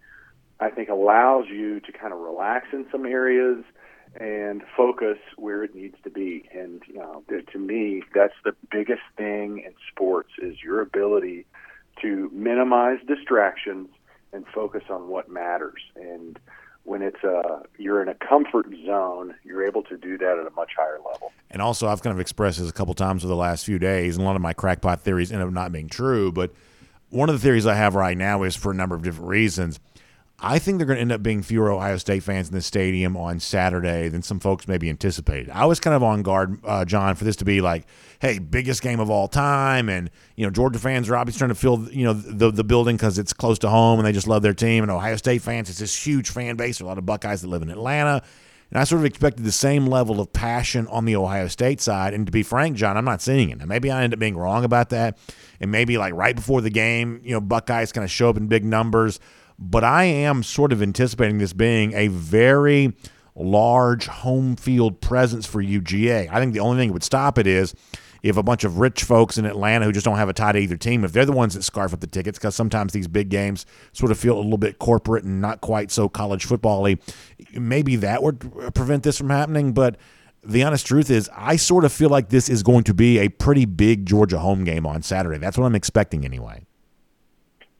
I think allows you to kind of relax in some areas and focus where it needs to be. And you know, to me, that's the biggest thing in sports is your ability to minimize distractions and focus on what matters. And when it's a you're in a comfort zone, you're able to do that at a much higher level. And also, I've kind of expressed this a couple times over the last few days, and a lot of my crackpot theories end up not being true. But one of the theories I have right now is for a number of different reasons. I think they're going to end up being fewer Ohio State fans in the stadium on Saturday than some folks maybe anticipated. I was kind of on guard, uh, John, for this to be like, hey, biggest game of all time, and you know Georgia fans are obviously trying to fill you know the the building because it's close to home and they just love their team. And Ohio State fans, it's this huge fan base. There are a lot of Buckeyes that live in Atlanta. And I sort of expected the same level of passion on the Ohio State side. And to be frank, John, I'm not seeing it. And maybe I end up being wrong about that. And maybe like right before the game, you know, Buckeyes kind of show up in big numbers but I am sort of anticipating this being a very large home field presence for UGA. I think the only thing that would stop it is if a bunch of rich folks in Atlanta who just don't have a tie to either team, if they're the ones that scarf up the tickets, because sometimes these big games sort of feel a little bit corporate and not quite so college football-y, maybe that would prevent this from happening. But the honest truth is, I sort of feel like this is going to be a pretty big Georgia home game on Saturday. That's what I'm expecting anyway.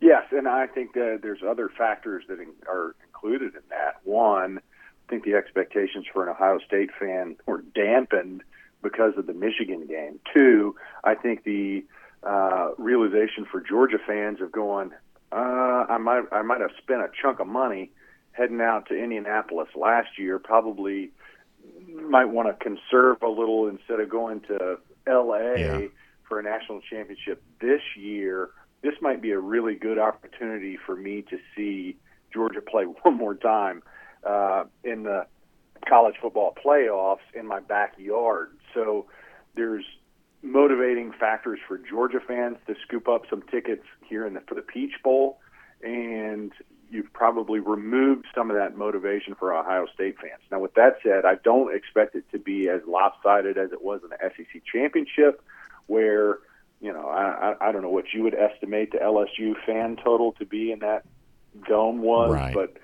Yes, and I think that there's other factors that are included in that. One, I think the expectations for an Ohio State fan were dampened because of the Michigan game. Two, I think the uh, realization for Georgia fans of going, uh, I might I might have spent a chunk of money heading out to Indianapolis last year. Probably might want to conserve a little instead of going to L.A. Yeah. for a national championship this year this might be a really good opportunity for me to see Georgia play one more time uh, in the college football playoffs in my backyard. So there's motivating factors for Georgia fans to scoop up some tickets here in the, for the Peach Bowl, and you've probably removed some of that motivation for Ohio State fans. Now, with that said, I don't expect it to be as lopsided as it was in the SEC championship, where you know, I, I don't know what you would estimate the LSU fan total to be in that dome was, right. but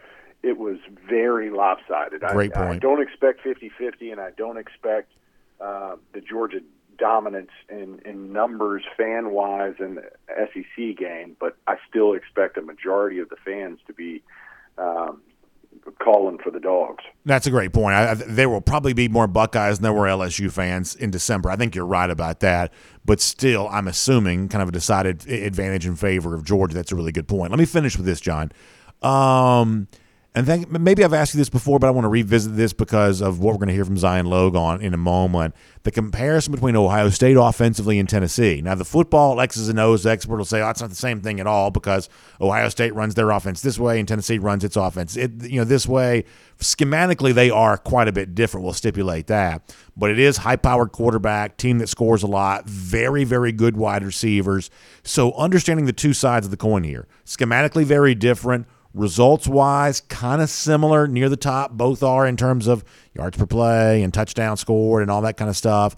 it was very lopsided. Great I, point. I don't expect 50-50, and I don't expect uh, the Georgia dominance in, in numbers fan wise in the SEC game, but I still expect a majority of the fans to be um, calling for the dogs. That's a great point. I, there will probably be more Buckeyes than there were LSU fans in December. I think you're right about that. But still, I'm assuming kind of a decided advantage in favor of Georgia. That's a really good point. Let me finish with this, John. Um, and maybe I've asked you this before, but I want to revisit this because of what we're going to hear from Zion Logan in a moment. The comparison between Ohio State offensively and Tennessee. Now, the football X's and O's expert will say, oh, it's not the same thing at all because Ohio State runs their offense this way and Tennessee runs its offense it, you know, this way. Schematically, they are quite a bit different. We'll stipulate that. But it is high-powered quarterback, team that scores a lot, very, very good wide receivers. So understanding the two sides of the coin here. Schematically, very different Results wise, kind of similar, near the top. Both are in terms of yards per play and touchdown scored and all that kind of stuff.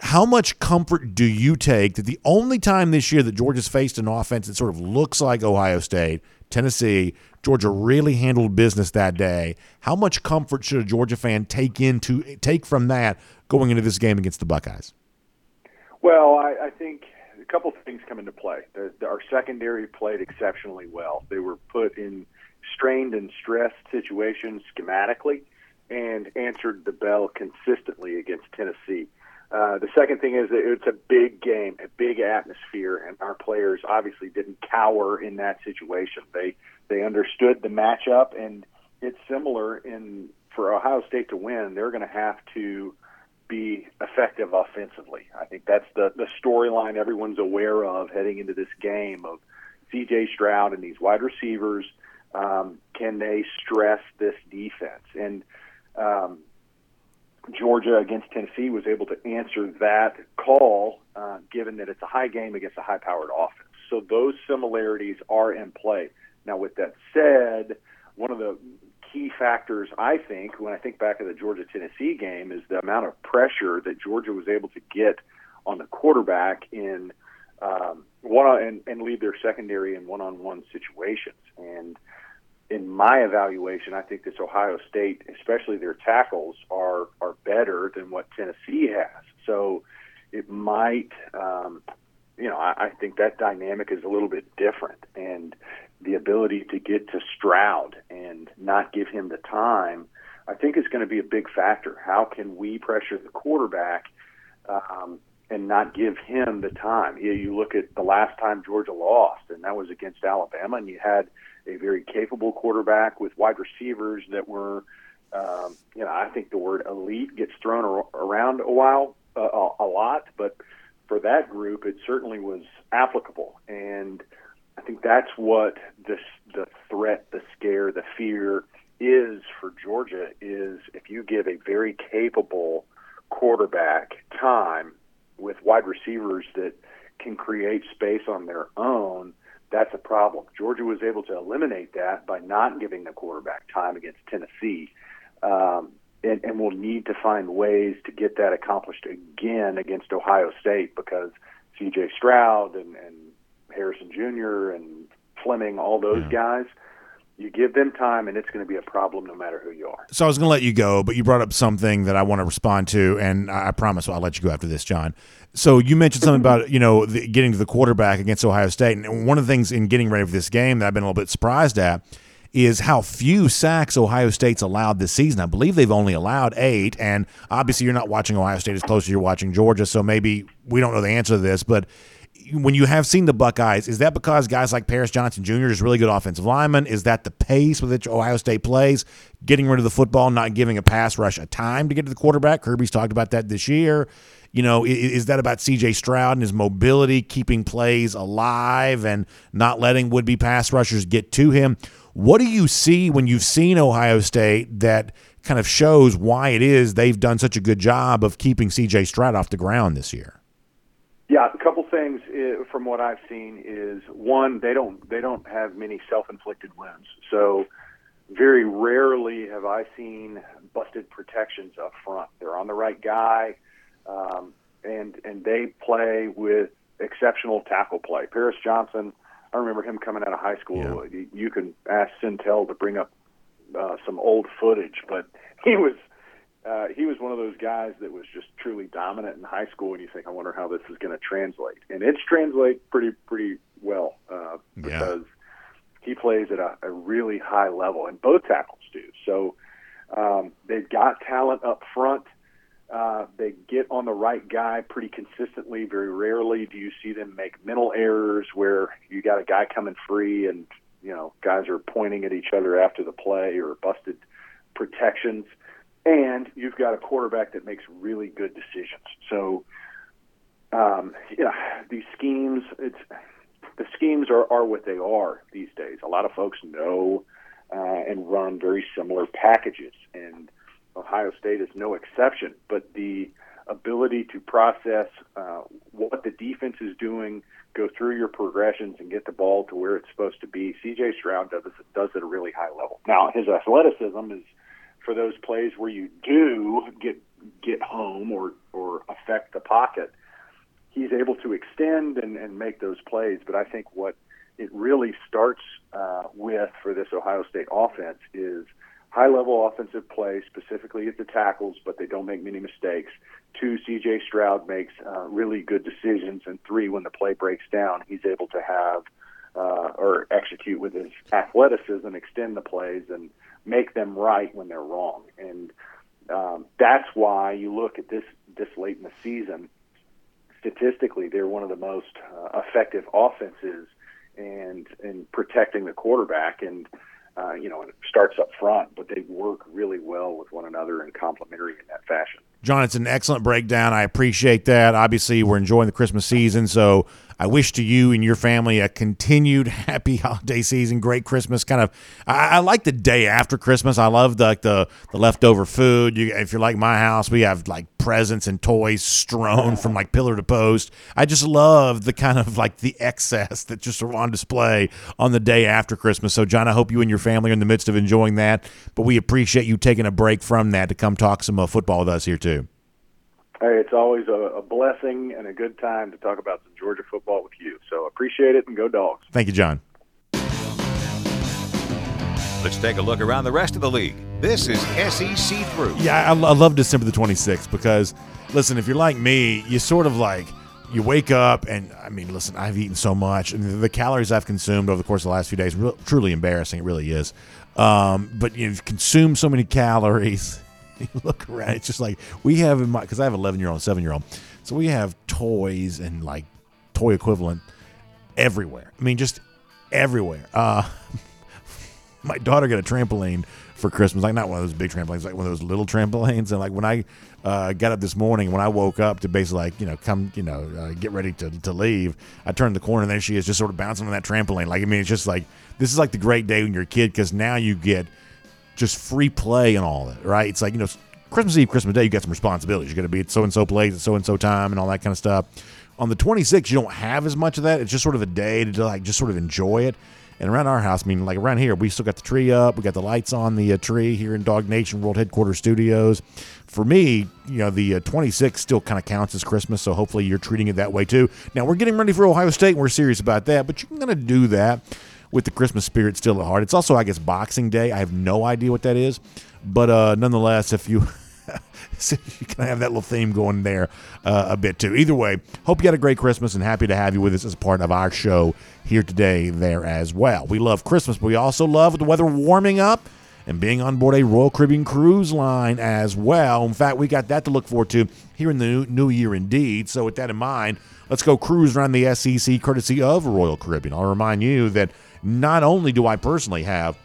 How much comfort do you take that the only time this year that Georgia's faced an offense that sort of looks like Ohio State, Tennessee, Georgia really handled business that day? How much comfort should a Georgia fan take into take from that going into this game against the Buckeyes? Well, I, I think couple things come into play. The, the, our secondary played exceptionally well. They were put in strained and stressed situations schematically and answered the bell consistently against Tennessee. Uh, the second thing is that it's a big game, a big atmosphere, and our players obviously didn't cower in that situation. They they understood the matchup, and it's similar in for Ohio State to win. They're going to have to be effective offensively. I think that's the the storyline everyone's aware of heading into this game of C.J. Stroud and these wide receivers. Um, can they stress this defense? And um, Georgia against Tennessee was able to answer that call, uh, given that it's a high game against a high-powered offense. So those similarities are in play. Now, with that said, one of the key factors I think when I think back of the Georgia Tennessee game is the amount of pressure that Georgia was able to get on the quarterback in um, one and, and lead their secondary in one-on-one situations. And in my evaluation, I think this Ohio State, especially their tackles, are are better than what Tennessee has. So it might, um, you know, I, I think that dynamic is a little bit different, and the ability to get to Stroud and not give him the time, I think is going to be a big factor. How can we pressure the quarterback? Um, and not give him the time. You, know, you look at the last time Georgia lost, and that was against Alabama, and you had a very capable quarterback with wide receivers that were, um, you know, I think the word elite gets thrown ar- around a while, uh, a lot, but for that group, it certainly was applicable. And I think that's what this the threat, the scare, the fear is for Georgia is if you give a very capable quarterback time with wide receivers that can create space on their own, that's a problem. Georgia was able to eliminate that by not giving the quarterback time against Tennessee. Um, and, and we'll need to find ways to get that accomplished again against Ohio State because C.J. Stroud and, and Harrison Jr. and Fleming, all those yeah. guys – you give them time and it's going to be a problem no matter who you are. So I was going to let you go, but you brought up something that I want to respond to, and I promise I'll let you go after this, John. So you mentioned something about you know the, getting to the quarterback against Ohio State, and one of the things in getting ready for this game that I've been a little bit surprised at is how few sacks Ohio State's allowed this season. I believe they've only allowed eight, and obviously you're not watching Ohio State as close as you're watching Georgia, so maybe we don't know the answer to this, but when you have seen the Buckeyes, is that because guys like Paris Johnson Jr. is really good offensive lineman? Is that the pace with which Ohio State plays, getting rid of the football, not giving a pass rush a time to get to the quarterback? Kirby's talked about that this year. You know, is, that about C.J. Stroud and his mobility, keeping plays alive and not letting would-be pass rushers get to him? What do you see when you've seen Ohio State that kind of shows why it is they've done such a good job of keeping C.J. Stroud off the ground this year? Yeah, a couple things uh, from what I've seen is one they don't they don't have many self-inflicted wounds. So very rarely have I seen busted protections up front. They're on the right guy, um, and and they play with exceptional tackle play. Paris Johnson, I remember him coming out of high school. Yeah. You can ask Centel to bring up uh, some old footage, but he was uh, he was one of those guys that was just truly dominant in high school, and you think, I wonder how this is going to translate. And it's translate pretty pretty well uh, because yeah. he plays at a, a really high level, and both tackles do. So um, they've got talent up front. Uh, they get on the right guy pretty consistently. Very rarely do you see them make mental errors where you got a guy coming free and you know guys are pointing at each other after the play or busted protections and you've got a quarterback that makes really good decisions. So, um, yeah, these schemes, it's the schemes are, are what they are these days. A lot of folks know uh, and run very similar packages, and Ohio State is no exception. But the ability to process uh, what the defense is doing, go through your progressions, and get the ball to where it's supposed to be. C.J. Stroud does does at a really high level. Now, his athleticism is for those plays where you do get get home or or affect the pocket, he's able to extend and, and make those plays. But I think what it really starts uh, with for this Ohio State offense is high level offensive play, specifically at the tackles, but they don't make many mistakes. Two, CJ Stroud makes uh, really good decisions. And three, when the play breaks down, he's able to have uh, or execute with his athleticism, extend the plays, and make them right when they're wrong. And um, that's why you look at this this late in the season. Statistically, they're one of the most uh, effective offenses and in protecting the quarterback. And uh, you know, it starts up front, but they work really well with one another and complementary in that fashion. John, it's an excellent breakdown. I appreciate that. Obviously, we're enjoying the Christmas season, so I wish to you and your family a continued happy holiday season, great Christmas. Kind of, I, I like the day after Christmas. I love the like the, the leftover food. You, if you're like my house, we have like presents and toys strewn from like pillar to post. I just love the kind of like the excess that just are on display on the day after Christmas. So, John, I hope you and your family are in the midst of enjoying that. But we appreciate you taking a break from that to come talk some uh, football with us here too. Hey, it's always a, a blessing and a good time to talk about some Georgia football with you. So appreciate it and go dogs. Thank you, John. Let's take a look around the rest of the league. This is SEC Through. Yeah, I, I love December the 26th because, listen, if you're like me, you sort of like you wake up and I mean, listen, I've eaten so much, and the calories I've consumed over the course of the last few days, re- truly embarrassing. It really is. Um, but you've consumed so many calories. You look around, it's just like we have in my because I have 11 year old, seven year old, so we have toys and like toy equivalent everywhere. I mean, just everywhere. Uh, my daughter got a trampoline for Christmas, like not one of those big trampolines, like one of those little trampolines. And like when I uh, got up this morning, when I woke up to basically like you know come you know uh, get ready to to leave, I turned the corner and there she is, just sort of bouncing on that trampoline. Like I mean, it's just like this is like the great day when you're a kid because now you get just free play and all that, right? It's like you know Christmas Eve, Christmas Day, you got some responsibilities. You're going to be at so and so place at so and so time and all that kind of stuff. On the 26th, you don't have as much of that. It's just sort of a day to like just sort of enjoy it. And around our house, I mean, like around here, we still got the tree up. We got the lights on the uh, tree here in Dog Nation World Headquarters Studios. For me, you know, the uh, 26th still kind of counts as Christmas, so hopefully you're treating it that way too. Now, we're getting ready for Ohio State, and we're serious about that, but you can kind of do that with the Christmas spirit still at heart. It's also, I guess, Boxing Day. I have no idea what that is, but uh, nonetheless, if you you can have that little theme going there uh, a bit too. Either way, hope you had a great Christmas and happy to have you with us as part of our show here today there as well. We love Christmas, but we also love the weather warming up and being on board a Royal Caribbean cruise line as well. In fact, we got that to look forward to here in the new, new year indeed. So with that in mind, let's go cruise around the SEC courtesy of Royal Caribbean. I'll remind you that not only do I personally have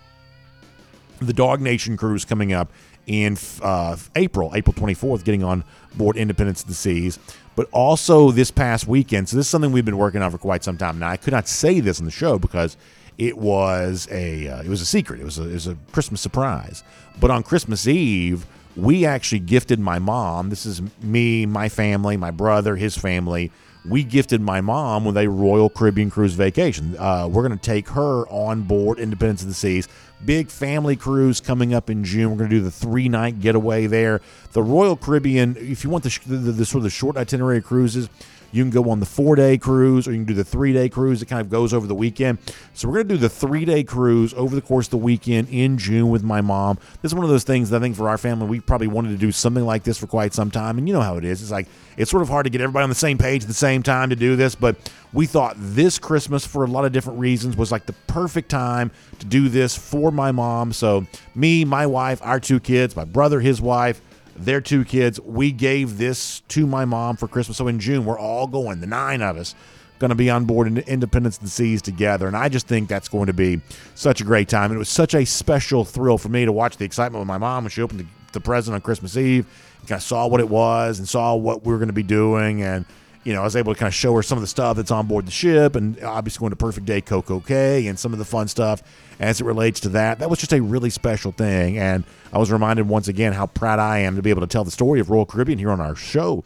the Dog Nation cruise coming up in uh, April, April 24th, getting on board Independence of the Seas. But also this past weekend, so this is something we've been working on for quite some time. Now, I could not say this on the show because it was a uh, it was a secret. It was a, it was a Christmas surprise. But on Christmas Eve, we actually gifted my mom. This is me, my family, my brother, his family. We gifted my mom with a Royal Caribbean cruise vacation. Uh, we're going to take her on board Independence of the Seas big family cruise coming up in June. We're going to do the three night getaway there. The Royal Caribbean, if you want the, the, the, sort of the short itinerary cruises, you can go on the four day cruise or you can do the three day cruise. It kind of goes over the weekend. So we're going to do the three day cruise over the course of the weekend in June with my mom. This is one of those things that I think for our family, we probably wanted to do something like this for quite some time. And you know how it is. It's like, it's sort of hard to get everybody on the same page at the same time to do this, but we thought this Christmas, for a lot of different reasons, was like the perfect time to do this for my mom. So, me, my wife, our two kids, my brother, his wife, their two kids. We gave this to my mom for Christmas. So in June, we're all going, the nine of us, going to be on board in Independence the Seas together. And I just think that's going to be such a great time. And it was such a special thrill for me to watch the excitement with my mom when she opened the, the present on Christmas Eve. Kind of saw what it was and saw what we were going to be doing. And you know, I was able to kind of show her some of the stuff that's on board the ship and obviously going to Perfect Day Coco Cay and some of the fun stuff as it relates to that. That was just a really special thing. And I was reminded once again how proud I am to be able to tell the story of Royal Caribbean here on our show.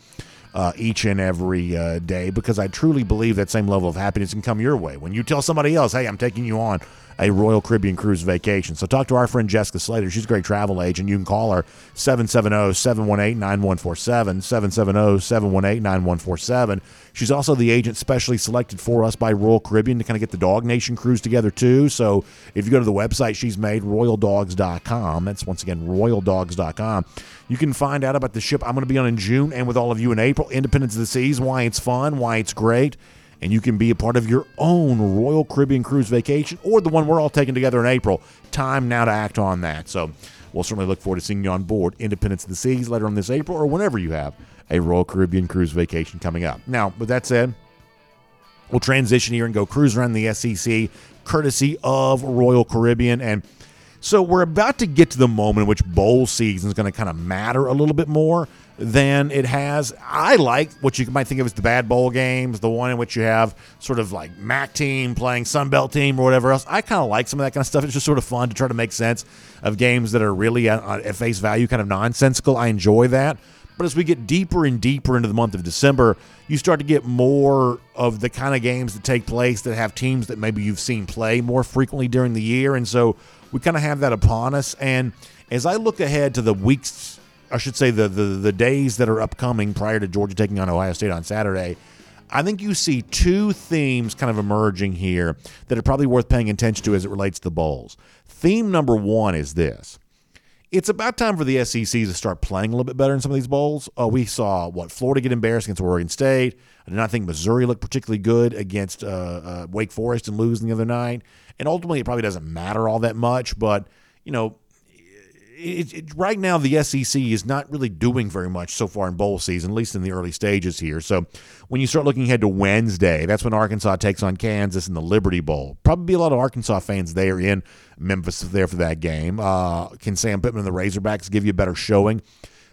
Uh, each and every uh, day because I truly believe that same level of happiness can come your way when you tell somebody else, "Hey, I'm taking you on a Royal Caribbean cruise vacation. So talk to our friend Jessica Slater. She's a great travel agent. You can call her 770-718-9147, 770-718-9147. She's also the agent specially selected for us by Royal Caribbean to kind of get the Dog Nation cruise together too. So if you go to the website she's made, royaldogs.com, that's once again royaldogs.com, you can find out about the ship I'm going to be on in June and with all of you in April, Independence of the Seas, why it's fun, why it's great and you can be a part of your own Royal Caribbean cruise vacation or the one we're all taking together in April. Time now to act on that. So we'll certainly look forward to seeing you on board Independence of the Seas later on this April or whenever you have a Royal Caribbean cruise vacation coming up. Now, with that said, we'll transition here and go cruise around the SEC courtesy of Royal Caribbean. And So we're about to get to the moment in which bowl season is going to kind of matter a little bit more than it has. I like what you might think of as the bad bowl games, the one in which you have sort of like MAC team playing Sun Belt team or whatever else. I kind of like some of that kind of stuff. It's just sort of fun to try to make sense of games that are really at, at face value kind of nonsensical. I enjoy that. But as we get deeper and deeper into the month of December, you start to get more of the kind of games that take place that have teams that maybe you've seen play more frequently during the year. And so we kind of have that upon us. And as I look ahead to the weeks, I should say the, the, the days that are upcoming prior to Georgia taking on Ohio State on Saturday, I think you see two themes kind of emerging here that are probably worth paying attention to as it relates to the bowls. Theme number one is this it's about time for the SEC to start playing a little bit better in some of these bowls. Uh, we saw what Florida get embarrassed against Oregon State. I did not think Missouri looked particularly good against uh, uh, Wake Forest and losing the other night. And ultimately, it probably doesn't matter all that much. But you know, it, it, right now the SEC is not really doing very much so far in bowl season, at least in the early stages here. So when you start looking ahead to Wednesday, that's when Arkansas takes on Kansas in the Liberty Bowl. Probably a lot of Arkansas fans there in Memphis there for that game. Uh, can Sam Pittman and the Razorbacks give you a better showing?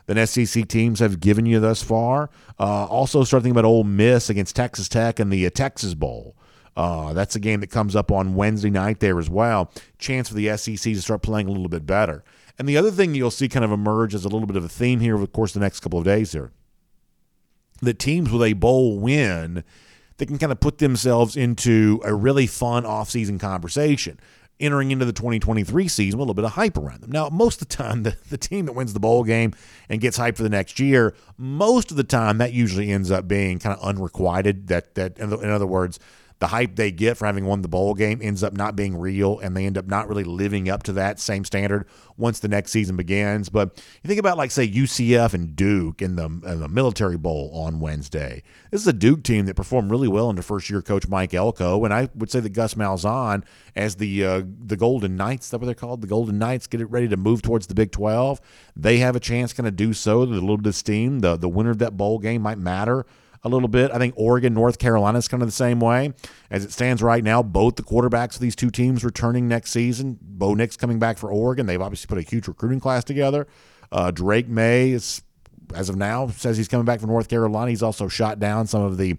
than SEC teams have given you thus far. Uh, also, start thinking about Ole Miss against Texas Tech and the uh, Texas Bowl. Uh, that's a game that comes up on Wednesday night there as well. Chance for the SEC to start playing a little bit better. And the other thing you'll see kind of emerge as a little bit of a theme here over the course of the next couple of days here that teams with a bowl win they can kind of put themselves into a really fun offseason conversation entering into the 2023 season with a little bit of hype around them. Now, most of the time, the, the team that wins the bowl game and gets hyped for the next year, most of the time that usually ends up being kind of unrequited. That that in other words, the hype they get for having won the bowl game ends up not being real and they end up not really living up to that same standard once the next season begins. But you think about like say UCF and Duke in the, in the military bowl on Wednesday. This is a Duke team that performed really well under first year coach Mike Elko, and I would say that Gus Malzahn as the uh, the Golden Knights, that what they're called, the Golden Knights, get it ready to move towards the Big Twelve. They have a chance kind of do so. There's a little bit of steam. The the winner of that bowl game might matter a little bit. I think Oregon, North Carolina is kind of the same way. As it stands right now, both the quarterbacks of these two teams returning next season. Bo Nix coming back for Oregon. They've obviously put a huge recruiting class together. Uh, Drake Maye is, as of now, says he's coming back from North Carolina. He's also shot down some of the.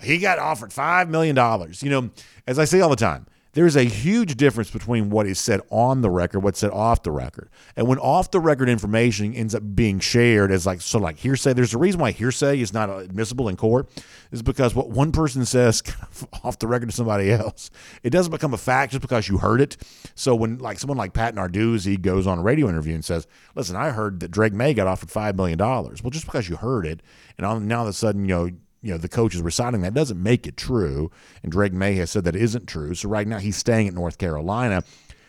He got offered $5 million. You know, as I say all the time, there's a huge difference between what is said on the record, what's said off the record. And when off the record information ends up being shared as like so like hearsay, there's a reason why hearsay is not admissible in court, is because what one person says off the record to somebody else, it doesn't become a fact just because you heard it. So when like someone like Pat Narduzzi goes on a radio interview and says, "Listen, I heard that Drake Maye got offered five million dollars," well, just because you heard it, and now all of a sudden you know you know the coach is reciting that doesn't make it true. And Drake Maye has said that isn't true. So right now he's staying at North Carolina.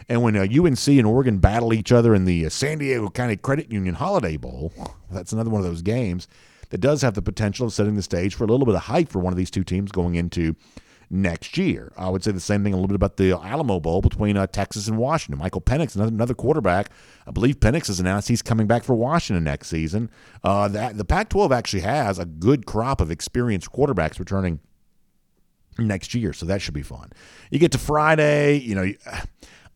And when uh, UNC and Oregon battle each other in the uh, San Diego County Credit Union Holiday Bowl, that's another one of those games that does have the potential of setting the stage for a little bit of hype for one of these two teams going into next year. I would say the same thing a little bit about the Alamo Bowl between uh, Texas and Washington. Michael Penix, another, another quarterback. I believe Penix has announced he's coming back for Washington next season. Uh, that, the Pac 12 actually has a good crop of experienced quarterbacks returning next year, so that should be fun. You get to Friday, you know.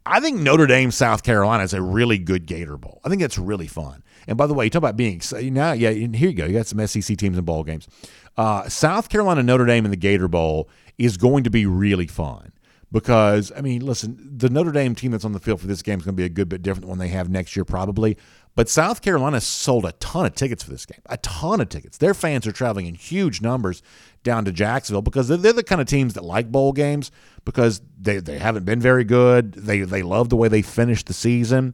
I think Notre Dame, South Carolina is a really good Gator Bowl. I think that's really fun. And by the way, you talk about being. Now, yeah, here you go. You got some SEC teams in bowl games. Uh, South Carolina, Notre Dame in the Gator Bowl is going to be really fun because I mean, listen, the Notre Dame team that's on the field for this game is going to be a good bit different than one they have next year, probably. But South Carolina sold a ton of tickets for this game, a ton of tickets. Their fans are traveling in huge numbers down to Jacksonville because they're, they're the kind of teams that like bowl games because they, they haven't been very good. They they love the way they finished the season,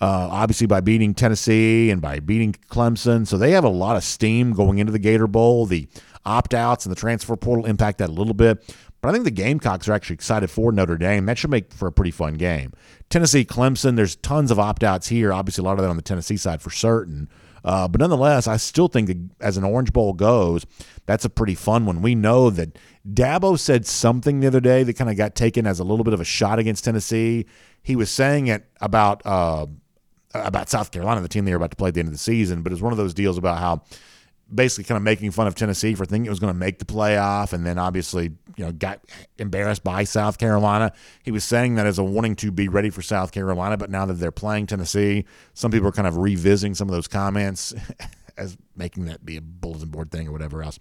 uh, obviously by beating Tennessee and by beating Clemson. So they have a lot of steam going into the Gator Bowl. The opt outs and the transfer portal impact that a little bit. But I think the Gamecocks are actually excited for Notre Dame. That should make for a pretty fun game. Tennessee, Clemson, there's tons of opt outs here. Obviously, a lot of that on the Tennessee side for certain. Uh, but nonetheless, I still think as an Orange Bowl goes, that's a pretty fun one. We know that Dabo said something the other day that kind of got taken as a little bit of a shot against Tennessee. He was saying it about uh, about South Carolina, the team they were about to play at the end of the season, but it was one of those deals about how basically kind of making fun of Tennessee for thinking it was going to make the playoff, and then obviously you know got embarrassed by South Carolina. He was saying that as a warning to be ready for South Carolina, but now that they're playing Tennessee, some people are kind of revisiting some of those comments. as making that be a bulletin board thing or whatever else.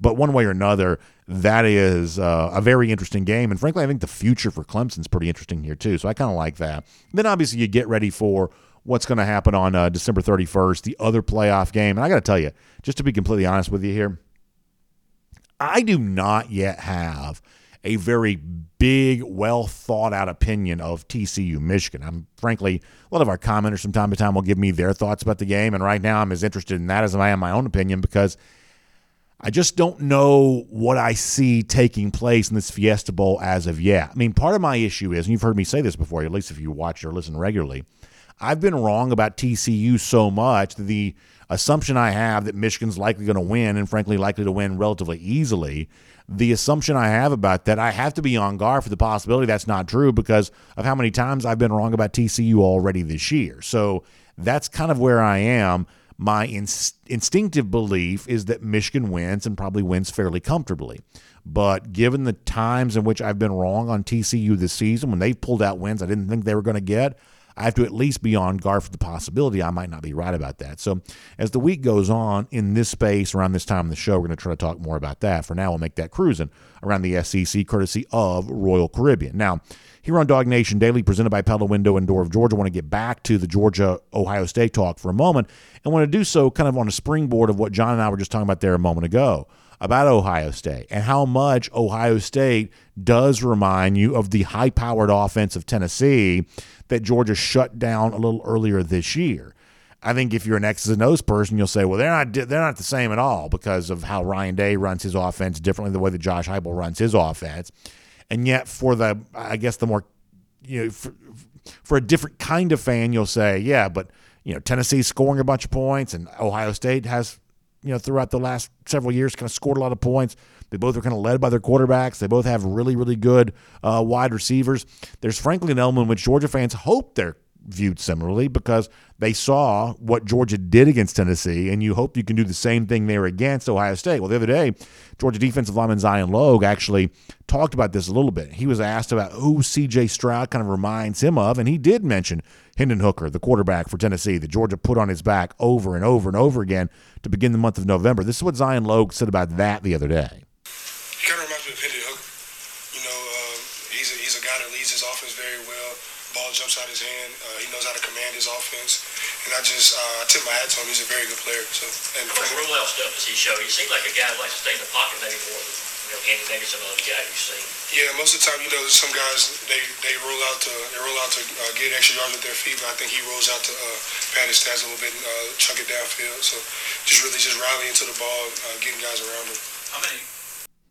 But one way or another, that is uh, a very interesting game. And frankly, I think the future for Clemson's pretty interesting here, too. So I kind of like that. Then obviously, you get ready for what's going to happen on uh, December 31st, the other playoff game. And I got to tell you, just to be completely honest with you here, I do not yet have a very big, well thought out opinion of TCU Michigan. I'm frankly, a lot of our commenters from time to time will give me their thoughts about the game. And right now, I'm as interested in that as I am my own opinion because I just don't know what I see taking place in this Fiesta Bowl as of yet. I mean, part of my issue is, and you've heard me say this before, at least if you watch or listen regularly, I've been wrong about TCU so much the assumption I have that Michigan's likely going to win and frankly likely to win relatively easily. The assumption I have about that, I have to be on guard for the possibility that's not true because of how many times I've been wrong about TCU already this year. So that's kind of where I am. My instinctive belief is that Michigan wins and probably wins fairly comfortably. But given the times in which I've been wrong on TCU this season, when they've pulled out wins I didn't think they were going to get, I have to at least be on guard for the possibility I might not be right about that. So as the week goes on in this space around this time of the show, we're going to try to talk more about that. For now, we'll make that cruising around the SEC courtesy of Royal Caribbean. Now, here on DawgNation Daily, presented by Pella Window and Door of Georgia, I want to get back to the Georgia Ohio State talk for a moment and want to do so kind of on a springboard of what John and I were just talking about there a moment ago about Ohio State and how much Ohio State does remind you of the high powered offense of Tennessee that Georgia shut down a little earlier this year. I think if you're an X's and O's person, you'll say, well, they're not they're not the same at all because of how Ryan Day runs his offense differently the way that Josh Heupel runs his offense. And yet, for the I guess the more you know for, for a different kind of fan, you'll say, yeah, but you know Tennessee's scoring a bunch of points and Ohio State has you know, throughout the last several years, kind of scored a lot of points. They both are kind of led by their quarterbacks. They both have really, really good uh, wide receivers. There's frankly an element which Georgia fans hope they're viewed similarly because they saw what Georgia did against Tennessee, and you hope you can do the same thing there against Ohio State. Well, the other day, Georgia defensive lineman Zion Logue actually talked about this a little bit. He was asked about who C.J. Stroud kind of reminds him of, and he did mention Hendon Hooker, the quarterback for Tennessee, that Georgia put on his back over and over and over again to begin the month of November. This is what Zion Logue said about that the other day. He kind of reminds me of Hendon Hooker. You know, um, he's, a, he's a guy that leads his offense very well. Ball jumps out of his hand. Uh, he knows how to command his offense. And I just, uh, I tip my hat to him. He's a very good player. So, and what rollout stuff does he show? He seems like a guy who likes to stay in the pocket maybe more than you know, Andy, maybe some of those guys you've seen. Yeah, most of the time, you know, some guys they, they roll out to they roll out to uh, get extra yards with their feet, but I think he rolls out to uh, pad his stats a little bit and uh, chunk it downfield. So just really just rallying to the ball, uh, getting guys around him. How many?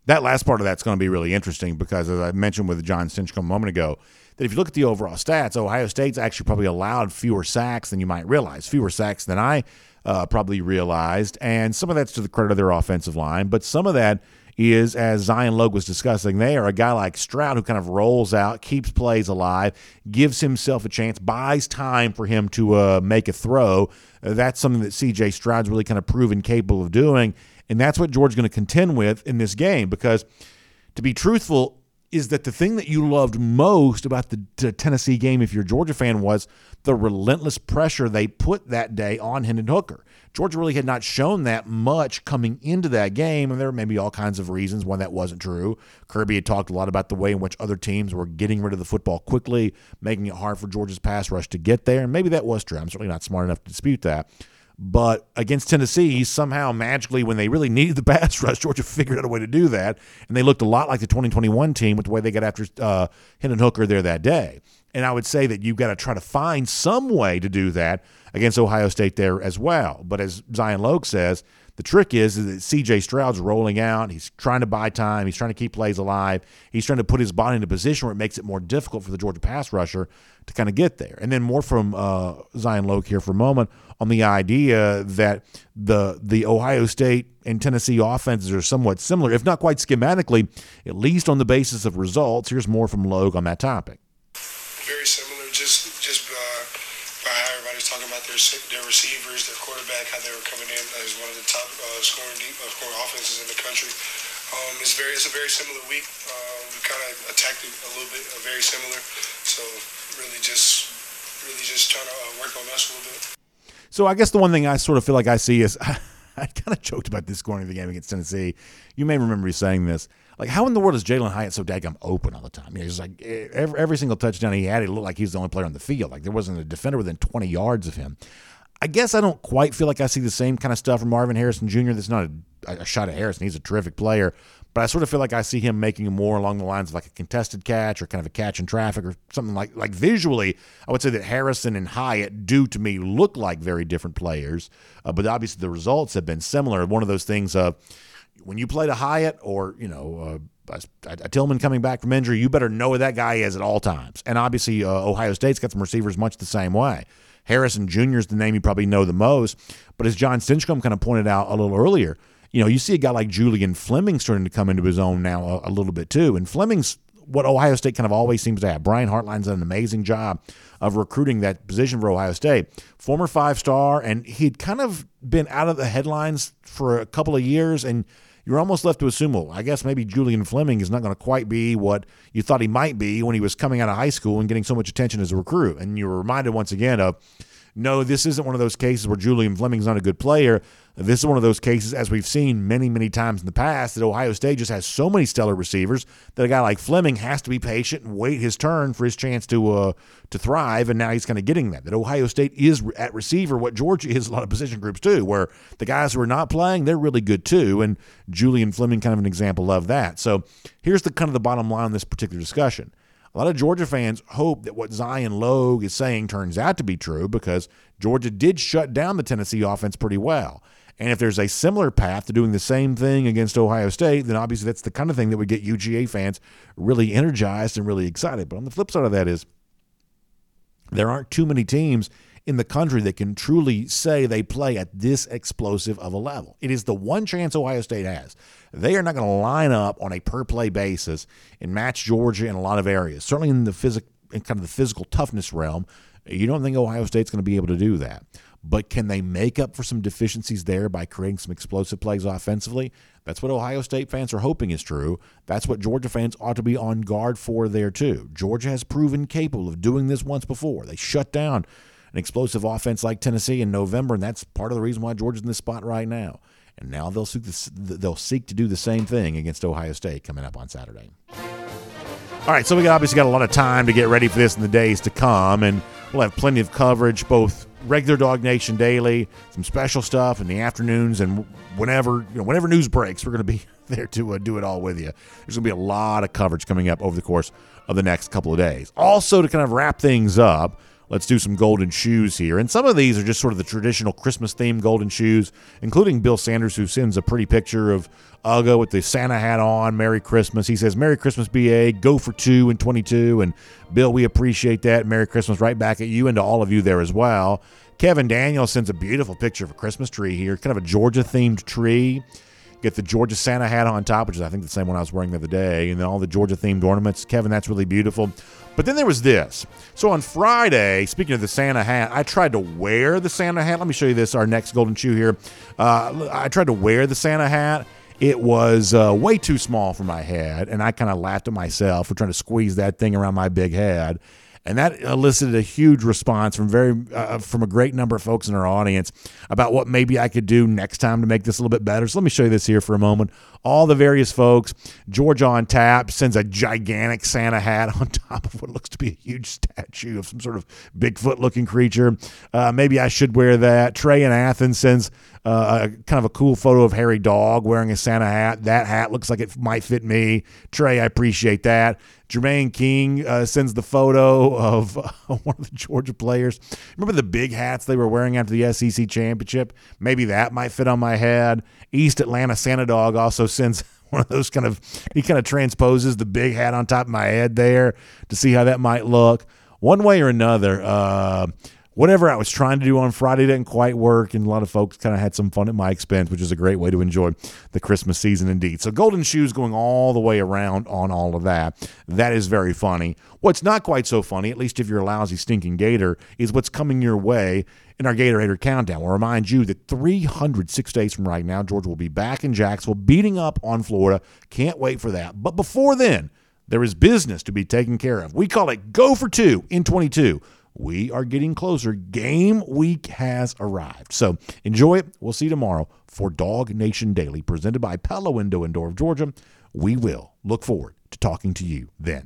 That last part of that's going to be really interesting because, as I mentioned with John Stinchcomb a moment ago, that if you look at the overall stats, Ohio State's actually probably allowed fewer sacks than you might realize, fewer sacks than I uh, probably realized, and some of that's to the credit of their offensive line, but some of that is, as Zion Logue was discussing there, a guy like Stroud who kind of rolls out, keeps plays alive, gives himself a chance, buys time for him to uh, make a throw. Uh, that's something that C.J. Stroud's really kind of proven capable of doing. And that's what George's going to contend with in this game because, to be truthful, is that the thing that you loved most about the, Tennessee game, if you're a Georgia fan, was the relentless pressure they put that day on Hendon Hooker. Georgia really had not shown that much coming into that game, and there may be all kinds of reasons why that wasn't true. Kirby had talked a lot about the way in which other teams were getting rid of the football quickly, making it hard for Georgia's pass rush to get there, and maybe that was true. I'm certainly not smart enough to dispute that. But against Tennessee, he somehow magically, when they really needed the pass rush, Georgia figured out a way to do that. And they looked a lot like the 2021 team with the way they got after uh, Hendon Hooker there that day. And I would say that you've got to try to find some way to do that against Ohio State there as well. But as Zion Logue says, the trick is, is that C.J. Stroud's rolling out. He's trying to buy time. He's trying to keep plays alive. He's trying to put his body in a position where it makes it more difficult for the Georgia pass rusher to kind of get there. And then more from uh, Zion Logue here for a moment on the idea that the the Ohio State and Tennessee offenses are somewhat similar, if not quite schematically, at least on the basis of results. Here's more from Logue on that topic. Very similar, just just uh, by how everybody's talking about their their receivers, their quarterback, how they were coming in as one of the top uh, scoring deep, uh, scoring offenses in the country. Um, it's very it's a very similar week. Uh, we kind of attacked it a little bit, uh, very similar. So really just really just trying to uh, work a little bit. So I guess the one thing I sort of feel like I see is I kind of joked about this going into the game against Tennessee. You may remember me saying this. Like, how in the world is Jalen Hyatt so daggum open all the time? You know, he's like every, every single touchdown he had, it looked like he was the only player on the field. Like there wasn't a defender within 20 yards of him. I guess I don't quite feel like I see the same kind of stuff from Marvin Harrison Jr. That's not a, a shot at Harrison. He's a terrific player. But I sort of feel like I see him making more along the lines of like a contested catch or kind of a catch in traffic or something like like visually. I would say that Harrison and Hyatt do to me look like very different players, uh, but obviously the results have been similar. One of those things of uh, when you play to Hyatt or you know uh, Tillman coming back from injury, you better know where that guy is at all times. And obviously uh, Ohio State's got some receivers much the same way. Harrison Jr. is the name you probably know the most, but as John Stinchcomb kind of pointed out a little earlier you know, you see a guy like Julian Fleming starting to come into his own now a, a little bit too. And Fleming's what Ohio State kind of always seems to have. Brian Hartline's done an amazing job of recruiting that position for Ohio State. Former five star, and he'd kind of been out of the headlines for a couple of years, and you're almost left to assume, well, I guess maybe Julian Fleming is not going to quite be what you thought he might be when he was coming out of high school and getting so much attention as a recruit. And you're reminded once again of no, this isn't one of those cases where Julian Fleming's not a good player. This is one of those cases, as we've seen many, many times in the past, that Ohio State just has so many stellar receivers that a guy like Fleming has to be patient and wait his turn for his chance to uh, to thrive. And now he's kind of getting that. That Ohio State is at receiver what Georgia is a lot of position groups too, where the guys who are not playing they're really good too. And Julian Fleming kind of an example of that. So here's the kind of the bottom line on this particular discussion. A lot of Georgia fans hope that what Zion Logue is saying turns out to be true because Georgia did shut down the Tennessee offense pretty well. And if there's a similar path to doing the same thing against Ohio State, then obviously that's the kind of thing that would get UGA fans really energized and really excited. But on the flip side of that is there aren't too many teams in the country that can truly say they play at this explosive of a level. It is the one chance Ohio State has. They are not going to line up on a per play basis and match Georgia in a lot of areas. Certainly in the physical in kind of the physical toughness realm, you don't think Ohio State's going to be able to do that. But can they make up for some deficiencies there by creating some explosive plays offensively? That's what Ohio State fans are hoping is true. That's what Georgia fans ought to be on guard for there, too. Georgia has proven capable of doing this once before. They shut down an explosive offense like Tennessee in November, and that's part of the reason why Georgia's in this spot right now. And now they'll seek, they'll seek to do the same thing against Ohio State coming up on Saturday. All right, so we obviously got a lot of time to get ready for this in the days to come, and we'll have plenty of coverage, both regular DawgNation daily, some special stuff in the afternoons, and whenever you know whenever news breaks, we're going to be there to uh, do it all with you. There's going to be a lot of coverage coming up over the course of the next couple of days. Also, to kind of wrap things up, let's do some golden shoes here. And some of these are just sort of the traditional Christmas themed golden shoes, including Bill Sanders, who sends a pretty picture of Uga with the Santa hat on. Merry Christmas. He says, Merry Christmas, BA. Go for two and 22. And Bill, we appreciate that. Merry Christmas right back at you and to all of you there as well. Kevin Daniel sends a beautiful picture of a Christmas tree here, kind of a Georgia themed tree. Get the Georgia Santa hat on top, which is I think the same one I was wearing the other day, and then all the Georgia themed ornaments. Kevin, that's really beautiful. But then there was this. So on Friday, speaking of the Santa hat, I tried to wear the Santa hat. Let me show you this, our next golden shoe here. Uh, I tried to wear the Santa hat. It was uh, way too small for my head, and I kind of laughed at myself for trying to squeeze that thing around my big head and that elicited a huge response from very uh, from a great number of folks in our audience about what maybe I could do next time to make this a little bit better. So let me show you this here for a moment. All the various folks. George on tap sends a gigantic Santa hat on top of what looks to be a huge statue of some sort of Bigfoot looking creature. Uh, maybe I should wear that. Trey in Athens sends uh, a kind of a cool photo of Hairy Dawg wearing a Santa hat. That hat looks like it might fit me. Trey, I appreciate that. Jermaine King uh, sends the photo of uh, one of the Georgia players. Remember the big hats they were wearing after the SEC championship? Maybe that might fit on my head. East Atlanta Santa Dog also sends one of those kind of, he kind of transposes the big hat on top of my head there to see how that might look. One way or another, uh, whatever I was trying to do on Friday didn't quite work, and a lot of folks kind of had some fun at my expense, which is a great way to enjoy the Christmas season indeed. So, Golden Shoes going all the way around on all of that. That is very funny. What's not quite so funny, at least if you're a lousy, stinking Gator, is what's coming your way in our Gator Hater Countdown. We'll remind you that 306 days from right now, Georgia will be back in Jacksonville, beating up on Florida. Can't wait for that. But before then, there is business to be taken care of. We call it Go for Two in 22 we are getting closer. Game week has arrived. So enjoy it. We'll see you tomorrow for DawgNation Daily, presented by Pella Window and Door of Georgia. We will look forward to talking to you then.